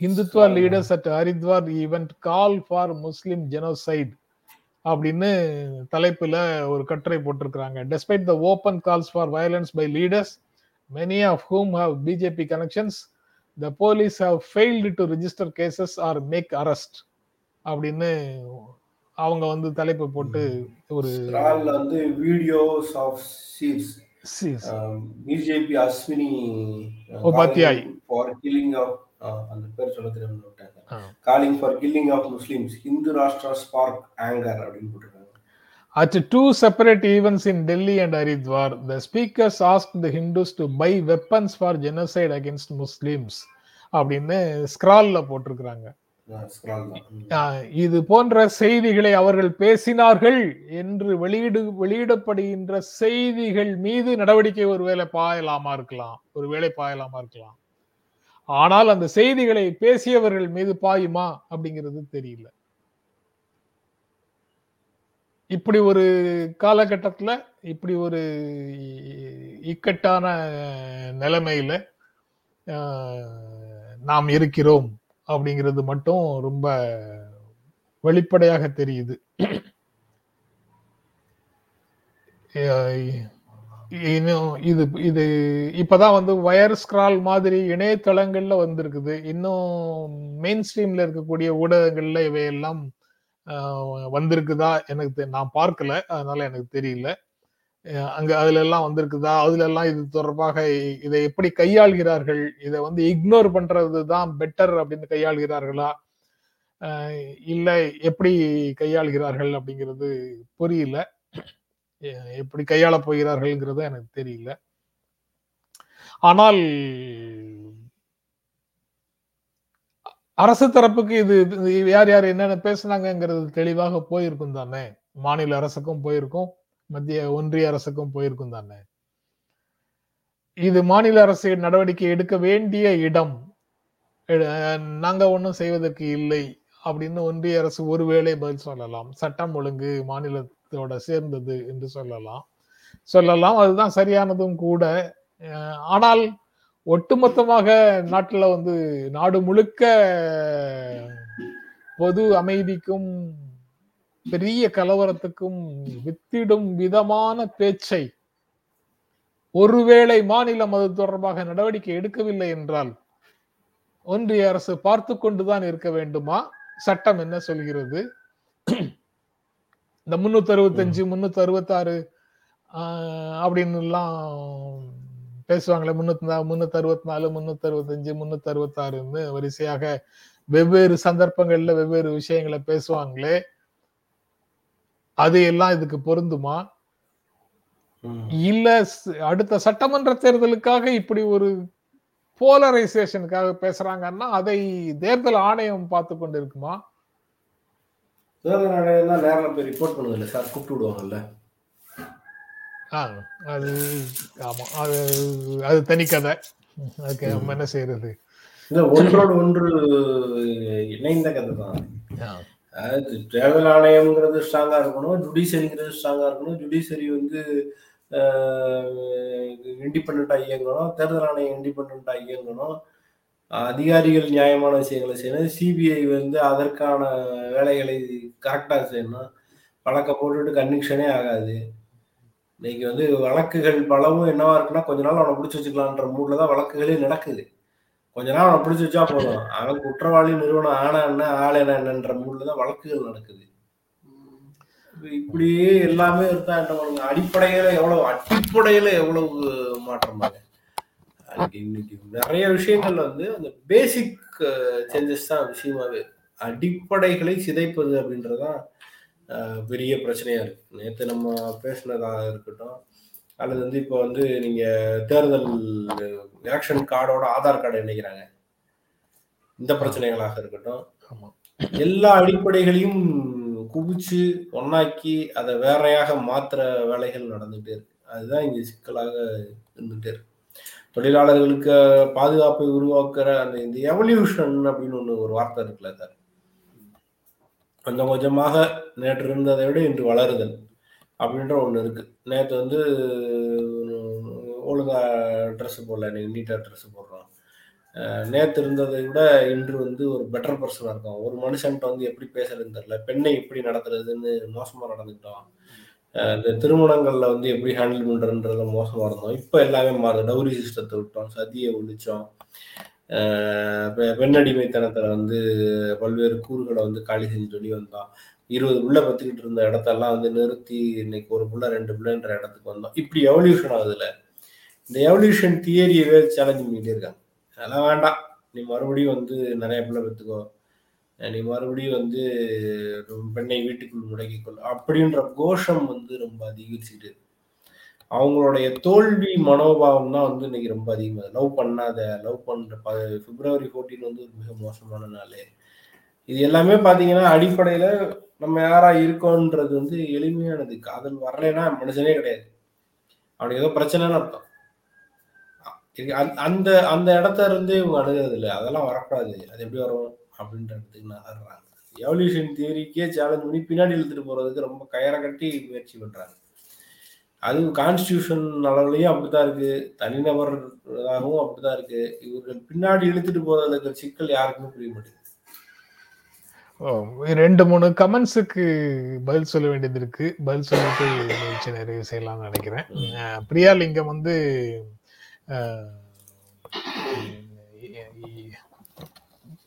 S1: Hindutva leaders at Haridwar event call for Muslim genocide. அப்படின்னு தலைப்புல ஒரு கட்டுரை போட்டிருக்கிறாங்க despite the open calls for violence by leaders many of whom have BJP connections the police have failed to register cases or make arrest அப்படின்னு அவங்க வந்து தலைப்பு போட்டு ஒரு
S2: வந்து videos of seats BJP Ashwini
S1: Upadhyay.
S2: For killing of அந்த பேர் சொல்ல தெரியாம. Calling for killing of Muslims Hindu Rashtra spark anger அப்படின்னு போட்டிருக்காங்க.
S1: At two separate events in Delhi and Haridwar, the speakers asked the Hindus to buy weapons for genocide against Muslims. அப்படின்னு ஸ்கிரால்ல போட்டிருக்கிறாங்க. இது போன்ற செய்திகளை அவர்கள் பேசினார்கள் என்று வெளியிடு வெளியிடப்படுகின்ற செய்திகள் மீது நடவடிக்கை ஒருவேளை பாயலாமா இருக்கலாம்? ஒருவேளை பாயலாமா இருக்கலாம்? ஆனால் அந்த செய்திகளை பேசியவர்கள் மீது பாயுமா அப்படிங்கிறது தெரியல. இப்படி ஒரு காலகட்டத்தில் இப்படி ஒரு இக்கட்டான நிலைமையில நாம் இருக்கிறோம் அப்படிங்கிறது மட்டும் ரொம்ப வெளிப்படையாக தெரியுது. இன்னும் இது இது இப்பதான் வந்து வயர் ஸ்கிரால் மாதிரி இணையதளங்கள்ல வந்திருக்குது. இன்னும் மெயின் ஸ்ட்ரீம்ல இருக்கக்கூடிய ஊடகங்கள்ல இவையெல்லாம் வந்திருக்குதா எனக்கு தெ- நான் பார்க்கல. அதனால எனக்கு தெரியல. அங்க அதுல எல்லாம் வந்திருக்குதா? அதுல எல்லாம் இது தொடர்பாக இதை எப்படி கையாள்கிறார்கள்? இதை வந்து இக்னோர் பண்றது தான் பெட்டர் அப்படின்னு கையாள்கிறார்களா? இல்லை எப்படி கையாள்கிறார்கள் அப்படிங்கிறது புரியல. எப்படி கையாள போகிறார்கள்ங்கிறது எனக்கு தெரியல. ஆனால் அரசு தரப்புக்கு இது யார் யார் என்னென்ன பேசுனாங்கங்கிறது தெளிவாக போயிருக்கும் தானே. மாநில அரசுக்கும் போயிருக்கும் மத்திய ஒன்றிய அரசுக்கும் போயிருக்கும் தானே. இது மாநில அரசு நடவடிக்கை எடுக்க வேண்டிய இடம். நாங்க ஒன்றும் செய்வதற்கு இல்லை அப்படின்னு ஒன்றிய அரசு ஒருவேளை பதில் சொல்லலாம். சட்டம் ஒழுங்கு மாநில காலத்தோட சேர்ந்தது என்று சொல்லலாம். சொல்லலாம் அதுதான் சரியானதும் கூட. ஆனால் ஒட்டுமொத்தமாக நாட்டில் வந்து நாடு முழுக்க பொது அமைதிக்கும் பெரிய கலவரத்துக்கும் வித்திடும் விதமான பேச்சை ஒருவேளை மாநிலம் அது தொடர்பாக நடவடிக்கை எடுக்கவில்லை என்றால் ஒன்றிய அரசு பார்த்து கொண்டுதான் இருக்க வேண்டுமா? சட்டம் என்ன சொல்கிறது? இந்த முன்னூத்தி அறுபத்தஞ்சு முன்னூத்தி அறுபத்தாறு அப்படின்னு எல்லாம் பேசுவாங்களே. முன்னூத்தி முன்னூத்தி அறுபத்தி நாலு முன்னூத்தி அறுபத்தஞ்சு முன்னூத்தி அறுபத்தாறுன்னு வரிசையாக வெவ்வேறு சந்தர்ப்பங்கள்ல வெவ்வேறு விஷயங்களை பேசுவாங்களே. அது எல்லாம் இதுக்கு பொருந்துமா. இல்ல அடுத்த சட்டமன்ற தேர்தலுக்காக இப்படி ஒரு போலரைசேஷனுக்காக பேசுறாங்கன்னா அதை தேர்தல் ஆணையம் பார்த்து கொண்டு
S2: தேர்தல் தான் நேரில் போய் ரிப்போர்ட் பண்ணுது இல்லை சார் கூப்பிட்டு விடுவாங்கல்ல.
S1: ஆ, அது ஆமா அது அது தனி கதை. அதுக்கு நம்ம என்ன செய்யறது?
S2: இல்ல ஒன்றோடு ஒன்று இணைந்த கதை தான். அதாவது தேர்தல் ஆணையம்ங்கிறது ஸ்ட்ராங்கா இருக்கணும் ஜுடிஷியரிங்கிறது ஸ்ட்ராங்கா இருக்கணும். ஜுடிஷியரி வந்து இண்டிபெண்டா இயங்கணும். தேர்தல் ஆணையம் இண்டிபெண்டா இயங்கணும். அதிகாரிகள் நியாயமான விஷயங்களை செய்யணும். சிபிஐ வந்து அதற்கான வேலைகளை கரெக்டாக செய்யணும் வழக்கை போட்டுட்டு கன்விக்ஷனே ஆகாது. இன்னைக்கு வந்து வழக்குகள் பலவும் என்னவா இருக்குன்னா கொஞ்ச நாள் அவனை பிடிச்சி வச்சுக்கலான்ற மூடில் தான் வழக்குகளே நடக்குது. கொஞ்ச நாள் அவனை பிடிச்சி வச்சா போதும். அவன் குற்றவாளி நிறுவனம் ஆனா என்ன ஆள் என்ன என்னன்ற மூடில் தான் வழக்குகள் நடக்குது. இப்படியே எல்லாமே இருந்தா என்ன பண்ணுங்க? அடிப்படையில எவ்வளவு அடிப்படையில எவ்வளவு மாற்றமாக இன்னைக்கு நிறைய விஷயங்கள் வந்து அந்த பேசிக் சேஞ்சஸ் தான் விஷயமாவே அடிப்படைகளை சிதைப்பது அப்படின்றதுதான் அஹ், பெரிய பிரச்சனையா இருக்கு. நேற்று நம்ம பேசினதாக இருக்கட்டும் அல்லது வந்து இப்போ வந்து நீங்க தேர்தல் எலெக்ஷன் கார்டோட ஆதார் கார்டு இணைக்கிறாங்க. இந்த பிரச்சனைகளாக இருக்கட்டும். எல்லா அடிப்படைகளையும் குவிச்சு ஒன்னாக்கி அதை வேறையாக மாத்துற வேலைகள் நடந்துட்டே இருக்கு. அதுதான் இங்க சிக்கலாக இருந்துட்டே இருக்கு. தொழிலாளர்களுக்கு பாதுகாப்பை உருவாக்குற அந்த இந்த எவல்யூஷன் அப்படின்னு ஒண்ணு ஒரு வார்த்தை இருக்குல்ல சார்? கொஞ்சம் கொஞ்சமாக நேற்று இருந்ததை விட இன்று வளருதல் அப்படின்ற ஒன்று இருக்கு. நேற்று வந்து ஒழுங்கா ட்ரெஸ் போடல இன்னைக்கு நீட்டாக ட்ரெஸ் போடுறோம். நேற்று இருந்ததை விட இன்று வந்து ஒரு பெட்டர் பர்சனாக இருக்கும். ஒரு மனுஷன்ட்ட வந்து எப்படி பேசுறதுன்னு தெரில பெண்ணை எப்படி நடத்துறதுன்னு மோசமாக நடந்துக்கிட்டோம். இந்த திருமணங்களில் வந்து எப்படி ஹேண்டில் பண்றதுன்றதுல மோசமாக இருந்தோம். இப்போ எல்லாமே மாறுது. டவுரி சிஸ்டத்தை விட்டோம். சதியை ஒழிச்சோம். பெண்ணடிமைத்தனத்தில் வந்து பல்வேறு கூறுகளை வந்து காலி செஞ்சு வெளியே வந்தோம் இருபது புள்ள பத்துக்கிட்டு இருந்த இடத்தெல்லாம் வந்து நிறுத்தி இன்னைக்கு ஒரு புள்ள ரெண்டு புள்ளன்ற இடத்துக்கு வந்தோம் இப்படி எவல்யூஷன் ஆகுதுல. இந்த எவல்யூஷன் தியரியவே சேலஞ்ச் பண்ணிட்டே இருக்காங்க. அதெல்லாம் வேண்டாம். நீ மறுபடியும் வந்து நிறைய பிள்ளை பெற்றுக்கோ நீ மறுபடியும் வந்து பெண்ணை வீட்டுக்குள் முடக்கிக்கொள். அப்படின்ற கோஷம் வந்து ரொம்ப அதிகரிச்சுட்டு அவங்களுடைய தோல்வி மனோபாவம் தான் வந்து இன்னைக்கு ரொம்ப அதிகமாக லவ் பண்ணாத லவ் பண்ற ப பிப்ரவரி 14 வந்து ஒரு மிக மோசமான நாள். இது எல்லாமே பார்த்தீங்கன்னா அடிப்படையில் நம்ம யாரா இருக்கோன்றது வந்து எளிமையானது. காதல் வரலைன்னா மனுஷனே கிடையாது. அவனுக்கு ஏதோ பிரச்சனைன்னு அர்த்தம். இது அந்த- அந்த அந்த இடத்த இருந்து இவங்க அணுகிறது இல்லை. அதெல்லாம் வரக்கூடாது. அது எப்படி வரும் அப்படின்றதுக்கு நகர்றாங்க எவல்யூஷன் தியரிக்கே சேலஞ்ச் பண்ணி பின்னாடி இழுத்துட்டு போறதுக்கு ரொம்ப கயரை கட்டி முயற்சி பண்றாங்க. அது கான்ஸ்டியூஷன் அளவுலயும் அப்படித்தான் இருக்கு. தனிநபராகவும் அப்படித்தான் இருக்கு. இவர்கள் பின்னாடி இழுத்துட்டு போறதுல இருக்கிற சிக்கல் யாருக்குமே புரிய மாட்டேங்குது.
S1: ஓ, ரெண்டு மூணு கமெண்ட்ஸுக்கு பதில் சொல்ல வேண்டியது இருக்கு. பதில் சொல்லிட்டு நிகழ்ச்சி நிறைவு செய்யலாம்னு நினைக்கிறேன். அஹ் பிரியாலிங்கம் வந்து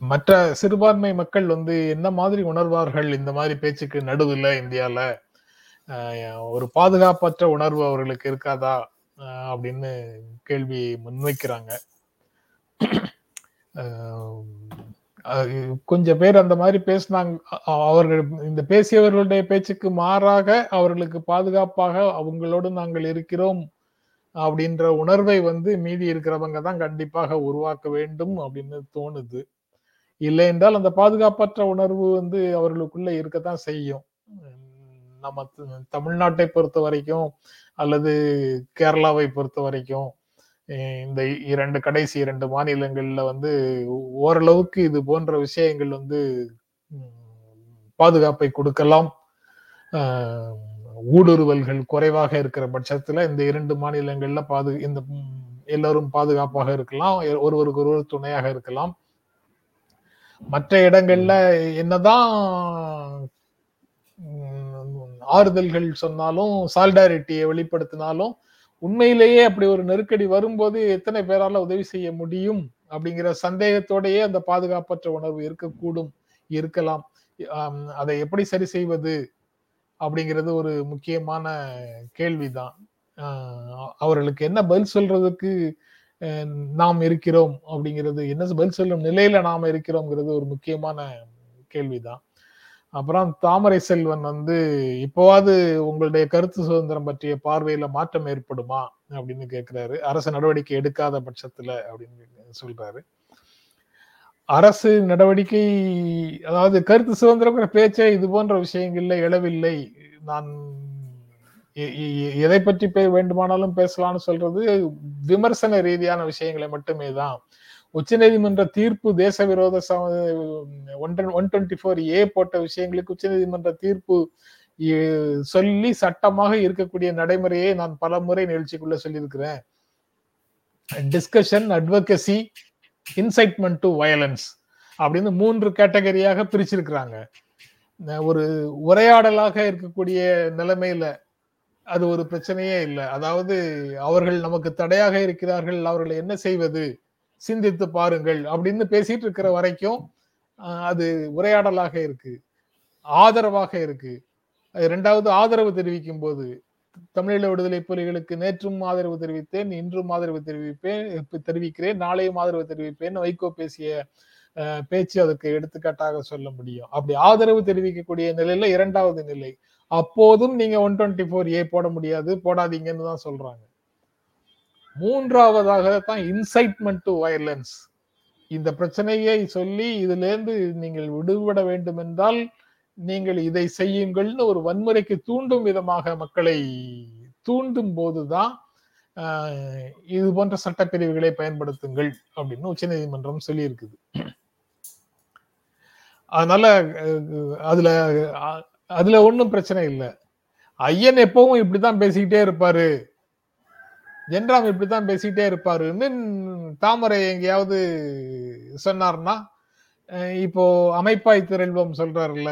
S1: மற்ற சிறுபான்மை மக்கள் வந்து என்ன மாதிரி உணர்வார்கள்? இந்த மாதிரி பேச்சுக்கு நடுவில் இந்தியால அஹ், ஒரு பாதுகாப்பற்ற உணர்வு அவர்களுக்கு இருக்காதா? அப்படின்னு கேள்வி முன்வைக்கிறாங்க. கொஞ்ச கொஞ்சம் பேர் அந்த மாதிரி பேசினாங்க. அவர்கள் இந்த பேசியவர்களுடைய பேச்சுக்கு மாறாக அவர்களுக்கு பாதுகாப்பாக அவங்களோடு நாங்கள் இருக்கிறோம் அப்படின்ற உணர்வை வந்து மீதி இருக்கிறவங்க தான் கண்டிப்பாக உருவாக்க வேண்டும் அப்படின்னு தோணுது. இல்லை என்றால் அந்த பாதுகாப்பற்ற உணர்வு வந்து அவர்களுக்குள்ள இருக்கத்தான் செய்யும். நம்ம தமிழ்நாட்டை பொறுத்த வரைக்கும் அல்லது கேரளாவை பொறுத்த வரைக்கும் இந்த இரண்டு கடைசி இரண்டு மாநிலங்கள்ல வந்து ஓரளவுக்கு இது போன்ற விஷயங்கள் வந்து உம், பாதுகாப்பை கொடுக்கலாம். ஆஹ், ஊடுருவல்கள் குறைவாக இருக்கிற பட்சத்துல இந்த இரண்டு மாநிலங்கள்ல பாது இந்த எல்லோரும் பாதுகாப்பாக இருக்கலாம் ஒருவருக்கு ஒருவர் துணையாக இருக்கலாம். மற்ற இடங்கள்ல என்னதான் ஆறுதல்கள் சொன்னாலும் சால்டாரிட்டியை வெளிப்படுத்தினாலும் உண்மையிலேயே அப்படி ஒரு நெருக்கடி வரும்போது எத்தனை பேரால உதவி செய்ய முடியும் அப்படிங்கிற சந்தேகத்தோடையே அந்த பாதுகாப்பற்ற உணர்வு இருக்கக்கூடும் இருக்கலாம். அதை எப்படி சரி செய்வது அப்படிங்கிறது ஒரு முக்கியமான கேள்விதான். அவர்களுக்கு என்ன பதில் சொல்றதுக்கு நாம் இருக்கிறோம் அப்படிங்கிறது என்ன பதில் சொல்லும் நிலையில நாம இருக்கிறோம்ங்கிறது ஒரு முக்கியமான கேள்விதான். அப்புறம் தாமரை செல்வன் வந்து இப்போவாது உங்களுடைய கருத்து சுதந்திரம் பற்றிய பார்வையில மாற்றம் ஏற்படுமா? அப்படின்னு கேட்கிறாரு அரசு நடவடிக்கை எடுக்காத பட்சத்துல அப்படின்னு சொல்றாரு. அரசு நடவடிக்கை அதாவது கருத்து சுதந்திரங்கிற பேச்சே இது போன்ற விஷயங்கள்ல எழவில்லை. நான் எ- எ- எதை பற்றி பே வேண்டுமானாலும் பேசலாம்னு சொல்றது விமர்சன ரீதியான விஷயங்களை மட்டுமே தான் உச்சநீதிமன்ற தீர்ப்பு தேச விரோத one one twenty four A போட்ட விஷயங்களுக்கு உச்சநீதிமன்ற தீர்ப்பு சொல்லி சட்டமாக இருக்கக்கூடிய நடைமுறையை நான் பல முறை நிகழ்ச்சிக்குள்ள சொல்லியிருக்கிறேன். Discussion advocacy incitement to violence அப்படின்னு மூன்று கேட்டகரியாக பிரிச்சிருக்கிறாங்க. ஒரு உரையாடலாக இருக்கக்கூடிய நிலைமையில அது ஒரு பிரச்சனையே இல்லை. அதாவது அவர்கள் நமக்கு தடையாக இருக்கிறார்கள் அவர்களை என்ன செய்வது? சிந்தித்து பாருங்கள் அப்படின்னு பேசிட்டு இருக்கிற வரைக்கும் அது உரையாடலாக இருக்கு. ஆதரவாக இருக்கு. ரெண்டாவது ஆதரவு தெரிவிக்கும் போது தமிழீழ விடுதலை புலிகளுக்கு நேற்றும் ஆதரவு தெரிவித்தேன் இன்றும் ஆதரவு தெரிவிப்பேன் தெரிவிக்கிறேன் நாளையும் ஆதரவு தெரிவிப்பேன் வைகோ பேசிய பேச்சு அதுக்கு எடுத்துக்காட்டாக சொல்ல முடியும். அப்படி ஆதரவு தெரிவிக்கக்கூடிய நிலையில இரண்டாவது நிலை. அப்போதும் நீங்க ஒன் டுவெண்ட்டி ஃபோர் ஏ போட முடியாது போடாதீங்கன்னு தான் சொல்றாங்க. மூன்றாவதாக தான் இன்சைட்மெண்ட் டு வயலன்ஸ் இந்த பிரச்சனையை சொல்லி இதிலேருந்து நீங்கள் விடுபட வேண்டும் என்றால் நீங்கள் இதை செய்யுங்கள்னு ஒரு வன்முறைக்கு தூண்டும் விதமாக மக்களை தூண்டும் போதுதான் இது போன்ற சட்டப்பிரிவுகளை பயன்படுத்துங்கள் அப்படின்னு உச்சநீதிமன்றம் நீதிமன்றம் சொல்லியிருக்குது. அதனால அதுல அதுல ஒன்றும் பிரச்சனை இல்லை. ஐயன் எப்பவும் இப்படிதான் பேசிக்கிட்டே இருப்பாரு. ஜென்ராம் இப்படித்தான் பேசிட்டே இருப்பாருன்னு தாமரை எங்கேயாவது சொன்னார்னா இப்போ அமைப்பாய் திரள்வம் சொல்றாருல்ல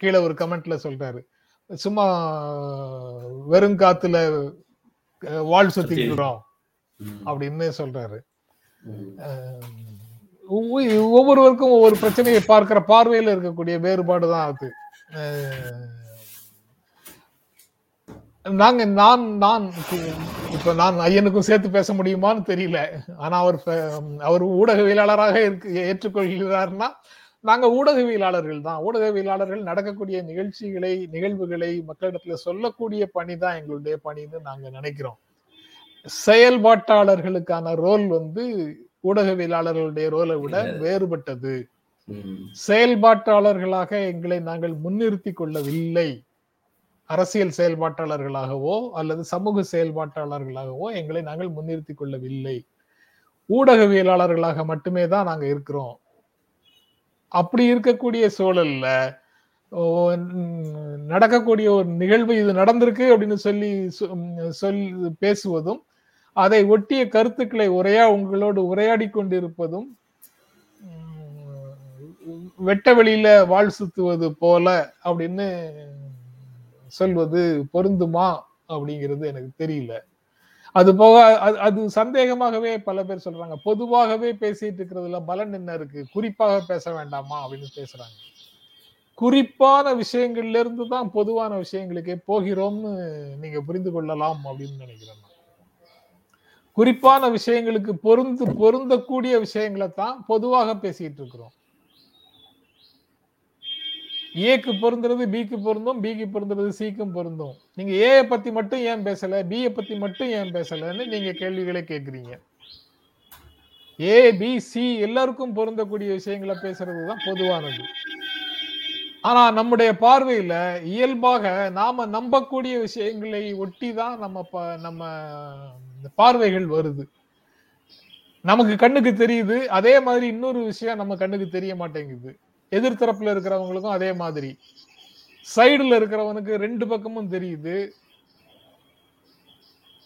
S1: கீழே ஒரு கமெண்ட்ல சொல்றாரு. சும்மா வெறும் காத்துல வாள் சுத்திக்கிறோம். அப்படின்னு சொல்றாரு. ஒவ்வொருவருக்கும் ஒவ்வொரு பிரச்சனையை பார்க்கிற பார்வையில இருக்கக்கூடிய வேறுபாடு தான் அது நாங்க நான் நான் இப்ப நான் ஐயனுக்கும் சேர்த்து பேச முடியுமான்னு தெரியல. ஆனா அவர் அவர் ஊடகவியலாளராக இருக்கு ஏற்றுக்கொள்கிறார்னா நாங்க ஊடகவியலாளர்கள் தான். ஊடகவியலாளர்கள் நடக்கக்கூடிய நிகழ்ச்சிகளை நிகழ்வுகளை மக்களிடத்துல சொல்லக்கூடிய பணி தான் எங்களுடைய பணின்னு நாங்க நினைக்கிறோம். செயல்பாட்டாளர்களுக்கான ரோல் வந்து ஊடகவியலாளர்களுடைய ரோலை விட வேறுபட்டது. செயல்பாட்டாளர்களாக எங்களை நாங்கள் முன்னிறுத்தி கொள்ளவில்லை. அரசியல் செயல்பாட்டாளர்களாகவோ அல்லது சமூக செயல்பாட்டாளர்களாகவோ எங்களை நாங்கள் முன்னிறுத்தி கொள்ளவில்லை. ஊடகவியலாளர்களாக மட்டுமே தான் நாங்கள் இருக்கிறோம். அப்படி இருக்கக்கூடிய சூழல்ல நடக்கக்கூடிய ஒரு நிகழ்வு இது நடந்திருக்கு அப்படின்னு சொல்லி சொ- சொல் பேசுவதும் அதை ஒட்டிய கருத்துக்களை உரையா உங்களோடு உரையாடி கொண்டிருப்பதும் வெட்ட வெளியில வாழ் சுத்துவது போல அப்படின்னு சொல்வது பொருந்துமா அப்படிங்கிறது எனக்கு தெரியல. அது போக அது- அது சந்தேகமாகவே பல பேர் சொல்றாங்க பொதுவாகவே பேசிட்டு இருக்கிறதுல பலன் என்ன இருக்கு? குறிப்பாக பேச வேண்டாமா அப்படின்னு பேசுறாங்க. குறிப்பான விஷயங்கள்ல இருந்து தான் பொதுவான விஷயங்களுக்கே போகிறோம்னு நீங்க புரிந்து கொள்ளலாம் அப்படின்னு நினைக்கிறேன் நான். குறிப்பான விஷயங்களுக்கு பொருந்து பொருந்தக்கூடிய விஷயங்களை தான் பொதுவாக பேசிட்டு இருக்கிறோம். ஏக்கு பொருந்துறது பிக்கு பொருந்தும் பிக்கு பொருந்துறது சிக்கும் பொருந்தும். நீங்க ஏ பத்தி மட்டும் ஏன் பேசல பி பத்தி மட்டும் ஏன் பேசலன்னு நீங்க கேள்விகளை கேக்குறீங்க ஏ பி சி எல்லாருக்கும் பொருந்தக்கூடிய விஷயங்களை பேசுறது தான் பொதுவானது. ஆனா நம்முடைய பார்வையில இயல்பாக நாம நம்பக்கூடிய விஷயங்களை ஒட்டி தான் நம்ம ப- நம்ம பார்வைகள் வருது. நமக்கு கண்ணுக்கு தெரியுது அதே மாதிரி இன்னொரு விஷயம் நம்ம கண்ணுக்கு தெரிய மாட்டேங்குது. எதிர்த்தரப்புல இருக்கிறவங்களுக்கும் அதே மாதிரி. சைடுல இருக்கிறவனுக்கு ரெண்டு பக்கமும் தெரியுது.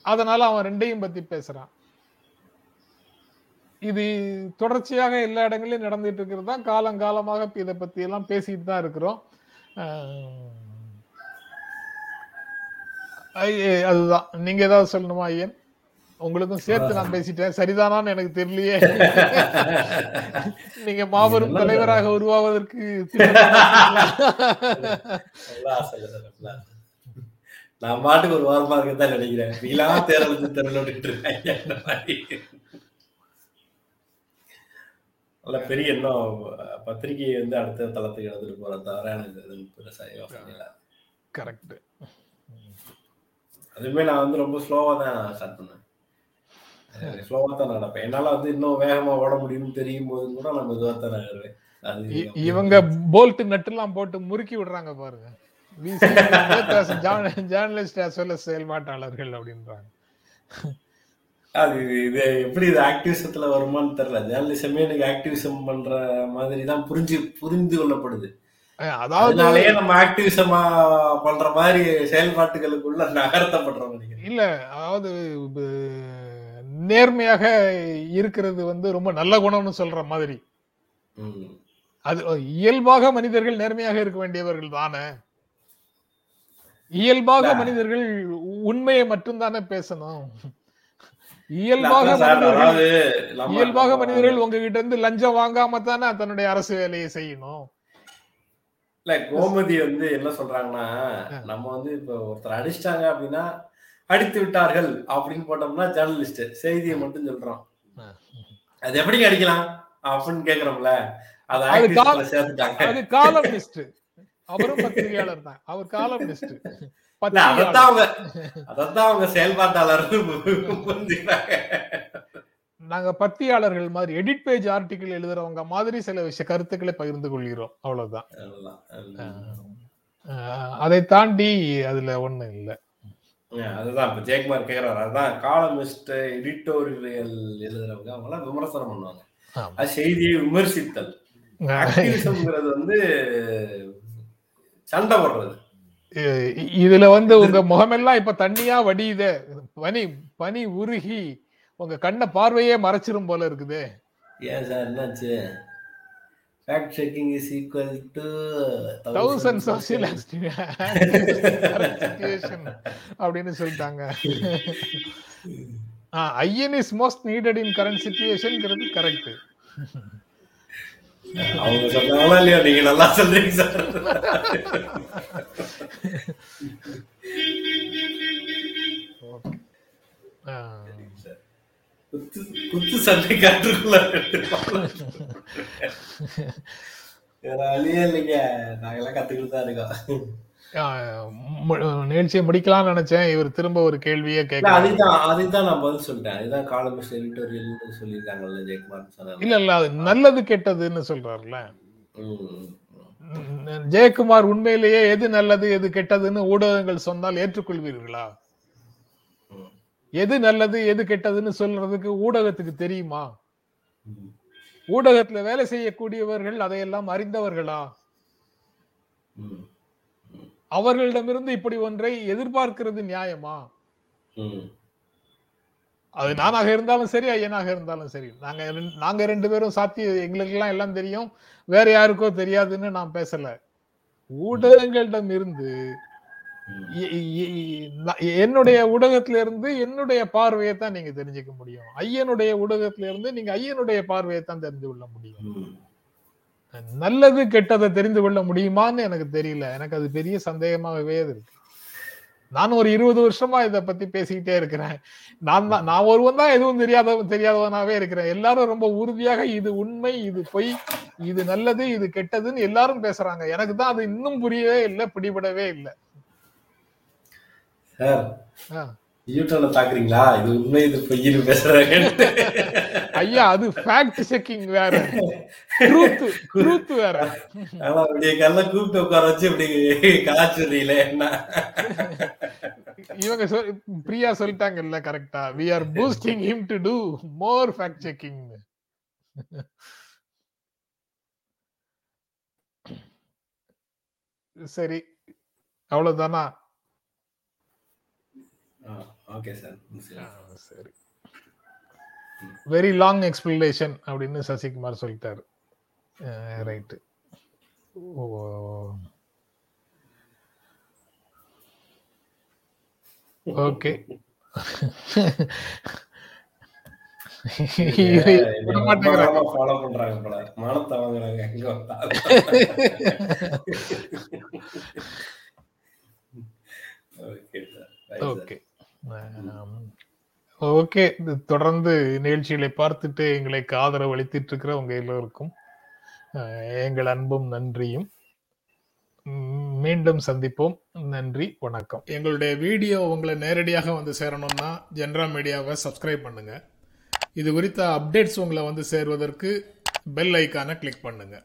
S1: அதனால அவன் ரெண்டையும் பத்தி பேசுறான். இது தொடர்ச்சியாக எல்லா இடங்களிலும் நடந்துட்டு இருக்கிறது தான். காலங்காலமாக இதை பத்தி எல்லாம் பேசிட்டு தான் இருக்கிறோம். அதுதான். நீங்க ஏதாவது சொல்லணுமா ஐயன்? உங்களுக்கும் சேர்த்து நான் பேசிட்டேன். சரிதானான்னு எனக்கு தெரியலையே. நீங்க மாபெரும் தலைவராக உருவாவதற்கு.
S2: நான் பாட்டுக்கு ஒரு வாரமா இருக்கதான் நினைக்கிறேன். நீலா தேர்தலுக்கு தெருவில். நல்ல பெரிய இன்னும் பத்திரிகையை வந்து அடுத்த தளத்துக்கு எடுத்துட்டு போற தவிர எனக்கு அது பெருசா யோசனை
S1: கரெக்ட்
S2: அதுவுமே நான் வந்து ரொம்ப ஸ்லோவா தான் ஸ்டார்ட் பண்ணேன். ஸ்லோவா தான் நடப்பேன். என்னால வந்து இன்னும் வேகமா ஓட முடியும்னு தெரியும் போது கூட நான் மெதுவா தான் நகருவேன்
S1: இவங்க போல்ட் நட்டுலாம் போட்டு முறுக்கி விடுறாங்க பாருங்க. ஜேர்னலிஸ்ட் well as செயல்பாட்டாளர்கள் அப்படின்றாங்க.
S2: அது இது எப்படி இது ஆக்டிவிசத்துல வருமான்னு தெரியல. ஜேர்னலிசமே எனக்கு ஆக்டிவிசம் பண்ற மாதிரி தான் புரிஞ்சு புரிந்து கொள்ளப்படுது.
S1: அதாவது
S2: நம்ம ஆக்டிவிசமா பண்ற மாதிரி செயல்பாட்டுகளுக்குள்ள நகர்த்தப்படுறோம்
S1: இல்ல அதாவது நேர்மையாக இருக்கிறது வந்து ரொம்ப நல்ல குணம்னு சொல்ற மாதிரி. அது இயல்பாக மனிதர்கள் நேர்மையாக இருக்க வேண்டியவர்கள் தானே இயல்பாக. மனிதர்கள் உண்மையை மட்டும்தானே பேசணும் இயல்பாக இயல்பாக மனிதர்கள் உங்ககிட்ட இருந்து லஞ்சம் வாங்காம தானே தன்னுடைய அரசு வேலையை செய்யணும்
S2: இல்ல கோமதி வந்து என்ன சொல்றாங்கன்னா. நம்ம வந்து இப்ப ஒருத்தர் அடிச்சிட்டாங்க அப்படின்னா அடித்து விட்டார்கள் அப்படின்னு போட்டோம்னா ஜேர்னலிஸ்ட் செய்தியை மட்டும் சொல்றோம். அது எப்படி அடிக்கலாம்? அப்படின்னு கேக்குறோம்ல. அது சேர்த்துட்டாங்க.
S1: அது காலம்னிஸ்ட் அவரும் பத்திரிகையாளர் தான். அவர் காலம்னிஸ்ட்
S2: அதத்தான் அவங்க அதத்தான் அவங்க செயல்பாட்டாளர் புரிஞ்சுக்கிறாங்க.
S1: நாங்க பத்தியாளர்கள் மாதிரி எடிட் பேஜ் ஆர்டிகிள் எழுதுறவங்க மாதிரி சில விஷய கருத்துக்களை பகிர்ந்து கொள்கிறோம். அவ்வளவுதான். அதை தாண்டி அதுல ஒண்ணும் இல்ல.
S2: அதுதான் இப்ப ஜெயக்குமார் கேக்குறாரு. அதுதான் காலமிஸ்ட் எடிட்டோரியல் எழுதுறவங்க அவங்க எல்லாம் விமர்சனம் பண்ணுவாங்க. அது செய்தியை விமர்சித்தல். ஆக்டிவிசம்ங்கிறது வந்து சண்டை போடுறது.
S1: இதுல வந்து உங்க முகமெல்லாம் இப்ப தண்ணியா வடியுதே. பனி பனி உருகி உங்க கண்ண பார்வையே மறைச்சிரும் போல இருக்குதே.
S2: ஏன் சார் என்னாச்சு? Fact checking is equal to
S1: thousand social அப்படின்னு சொல்லிட்டாங்க. In is most needed in current சிச்சுவேஷன்ங்கிறது correct
S2: அவங்க சொன்னாங்களா இல்லையா? நீங்க நல்லா சொல்றீங்க சார். குத்து குத்து சண்டை காட்டுக்குள்ள வேற வழியே இல்லைங்க நாங்கெல்லாம் கத்துக்கிட்டு தான் இருக்கோம்.
S1: நிகழ்ச்சியை முடிக்கலாம்னு நினைச்சேன். இவர் திரும்ப ஒரு கேள்வியே
S2: இல்ல,
S1: கேட்க
S2: அதுதான் அதுதான் நான் பதில் சொல்லிட்டேன். அதுதான் காலமிஸ்ட் எடிட்டோரியல் சொல்லியிருக்காங்கல்ல ஜெயக்குமார் சொன்னாங்க
S1: இல்ல இல்ல அது நல்லது கெட்டதுன்னு சொல்றாருல
S2: ம்,
S1: ம், ஜெயக்குமார் உண்மையிலேயே எது நல்லது எது கெட்டதுன்னு ஊடகங்கள் சொன்னால் ஏற்றுக்கொள்வீர்களா? எது நல்லது எது கெட்டதுன்னு சொல்றதுக்கு ஊடகத்துக்கு தெரியுமா? ஊடகத்துல வேலை செய்யக்கூடியவர்கள் அதையெல்லாம் அறிந்தவர்களா? அவர்களிடமிருந்து இப்படி ஒன்றை எதிர்பார்க்கிறது நியாயமா? அது நானாக இருந்தாலும் சரி ஐயனாக இருந்தாலும் சரி. நாங்க நாங்க ரெண்டு பேரும் சாத்திய எங்களுக்கு எல்லாம் எல்லாம் தெரியும். வேற யாருக்கோ தெரியாதுன்னு நான் பேசல. ஊடகங்களிடம் இருந்து என்னுடைய ஊடகத்துல இருந்து என்னுடைய பார்வையை தான் நீங்க தெரிஞ்சுக்க முடியும். ஐயனுடைய ஊடகத்துல இருந்து நீங்க ஐயனுடைய பார்வையை தான் தெரிந்து கொள்ள முடியும். நல்லது கெட்டதை தெரிந்து கொள்ள முடியுமான்னு எனக்கு தெரியல. எனக்கு அது பெரிய சந்தேகமாகவே இருக்கு. நான் ஒரு இருபது வருஷமா இத பத்தி பேசிக்கிட்டே இருக்கிறேன். நான் தான் நான் ஒருவன் தான் எதுவும் தெரியாதவன் தெரியாதவனாவே இருக்கிறேன். எல்லாரும் ரொம்ப உறுதியாக இது உண்மை இது பொய் இது நல்லது இது கெட்டதுன்னு எல்லாரும் பேசுறாங்க. எனக்கு தான் அது இன்னும் புரியவே இல்லை பிடிபடவே இல்லை.
S2: சார்
S1: ஆ.
S2: யூடியூப்ல தாக்குறீங்களா இது உண்மை இது பொய்னு பேசுறாங்க
S1: ஐயா அது ஃபேக்ட் செக்கிங் வேற. ட்ரூத் ட்ரூத் வேற.
S2: ஆனா அப்படியே கல்ல கூப்பிட்டு உட்கார வச்சு இப்படி கலாச்சுறீங்களே என்ன?
S1: இவங்க சொல்- பிரியா சொல்லிட்டாங்கல்ல கரெக்டா we are boosting him to do more fact checking சரி அவ்வளவுதானா?
S2: ஓகே சார்
S1: சரி. வெரி லாங் எக்ஸ்பிளனேஷன் அப்படின்னு சசிகுமார் சொல்லிட்டாரு. Right oh. ஓகே விட மாட்டேங்கிறாங்க
S2: ஃபாலோ பண்றாங்க போல. மானத்தை வாங்குறாங்க எங்க வந்தா. Okay sir
S1: okay. தொடர்ந்து நிகழ்ச்சிகளை பார்த்துட்டு எங்களுக்கு ஆதரவு அளித்துட்டு இருக்கிற உங்க எல்லோருக்கும் எங்கள் அன்பும் நன்றியும். மீண்டும் சந்திப்போம். நன்றி வணக்கம். எங்களுடைய வீடியோ உங்களை நேரடியாக வந்து சேரணும்னா ஜென்ரா மீடியாவை சப்ஸ்கிரைப் பண்ணுங்க. இது குறித்த அப்டேட்ஸ் உங்களை வந்து சேர்வதற்கு பெல் ஐக்கானை கிளிக் பண்ணுங்கள்